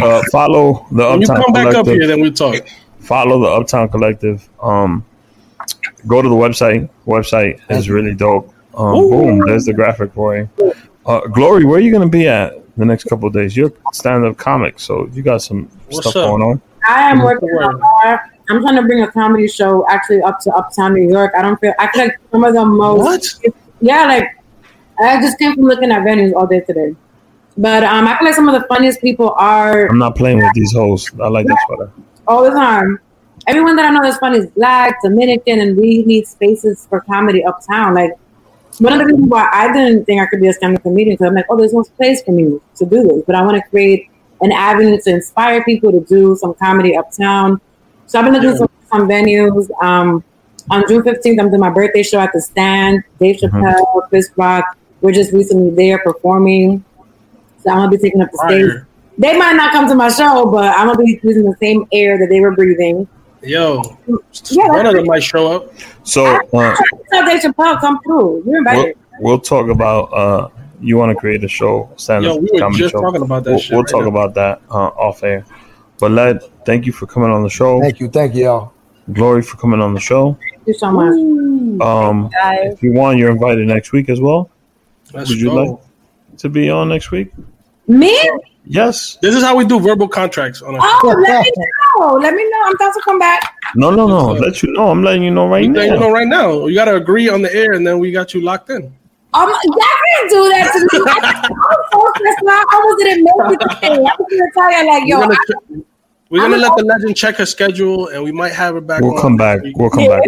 Uh, follow the When you Uptown come back up Collective. here, then we'll talk. follow the Uptown Collective. Um, go to the website. Website is really dope. Um, boom, there's the graphic for you. Uh, Glory, where are you going to be at the next couple of days? You're a stand-up comic, so you got some What's stuff up? going on. I am What's working the word? hard. I'm trying to bring a comedy show actually up to Uptown New York. I don't feel I feel like some of the most What? yeah, like I just came from looking at venues all day today. But um, I feel like some of the funniest people are I'm not playing with these hoes. I like this sweater. all the time. Everyone that I know that's funny is black, Dominican, and we need spaces for comedy uptown. Like one of the reasons why I didn't think I could be a stand-up comedian because I'm like, oh, there's no space for me to do this, but I want to create an avenue to inspire people to do some comedy uptown. So I've been looking at some, some venues. Um, on June 15th, I'm doing my birthday show at the Stand. Dave Chappelle, Chris Rock. We're just recently there performing. So I'm gonna be taking up the stage. Fire. They might not come to my show, but I'm gonna be using the same air that they were breathing. Yo, Yeah, one of them might show up. So uh, So Dave Chappelle come through. You're we'll, we'll talk about. Uh, you want to create a show, stand Yo, we were just show. talking about that. We'll, shit we'll right talk now. about that uh, off air. But led, thank you for coming on the show. Thank you, thank you, y'all. Glory for coming on the show. Thank you so much. Um, Guys. if you want, you're invited next week as well. Let's Would you go. like to be on next week? Me? Yes. This is how we do verbal contracts on a Oh, let me know. Let me know. I'm about to come back. No, no, no. Let you know. I'm letting you know right We let you now. know right now. You got to agree on the air, and then we got you locked in. Um, y'all can't do that to me. I, I'm so stressed out. I was gonna make it today. I was gonna tell you like, yo, we're gonna, I, che- let the legend check her schedule, and we might have her back. We'll on come back. week. We'll come back.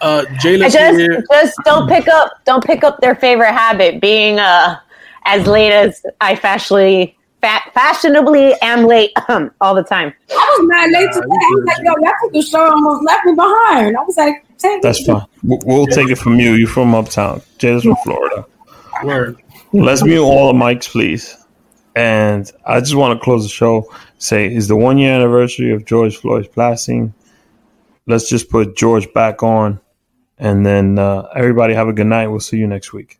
Uh, I Jaylah's just here. just don't pick up don't pick up their favorite habit being uh as late as I fashionably fa- fashionably am late um, all the time. I was mad late today. I was like, yo, y'all took the show and almost left me behind. I was like, take That's it. fine. We'll, we'll take it from you. You're from uptown. Jay's from Florida. Word. Let's mute all the mics, please. And I just want to close the show. Say, is the one year anniversary of George Floyd's passing. Let's just put George back on, and then uh, everybody have a good night. We'll see you next week.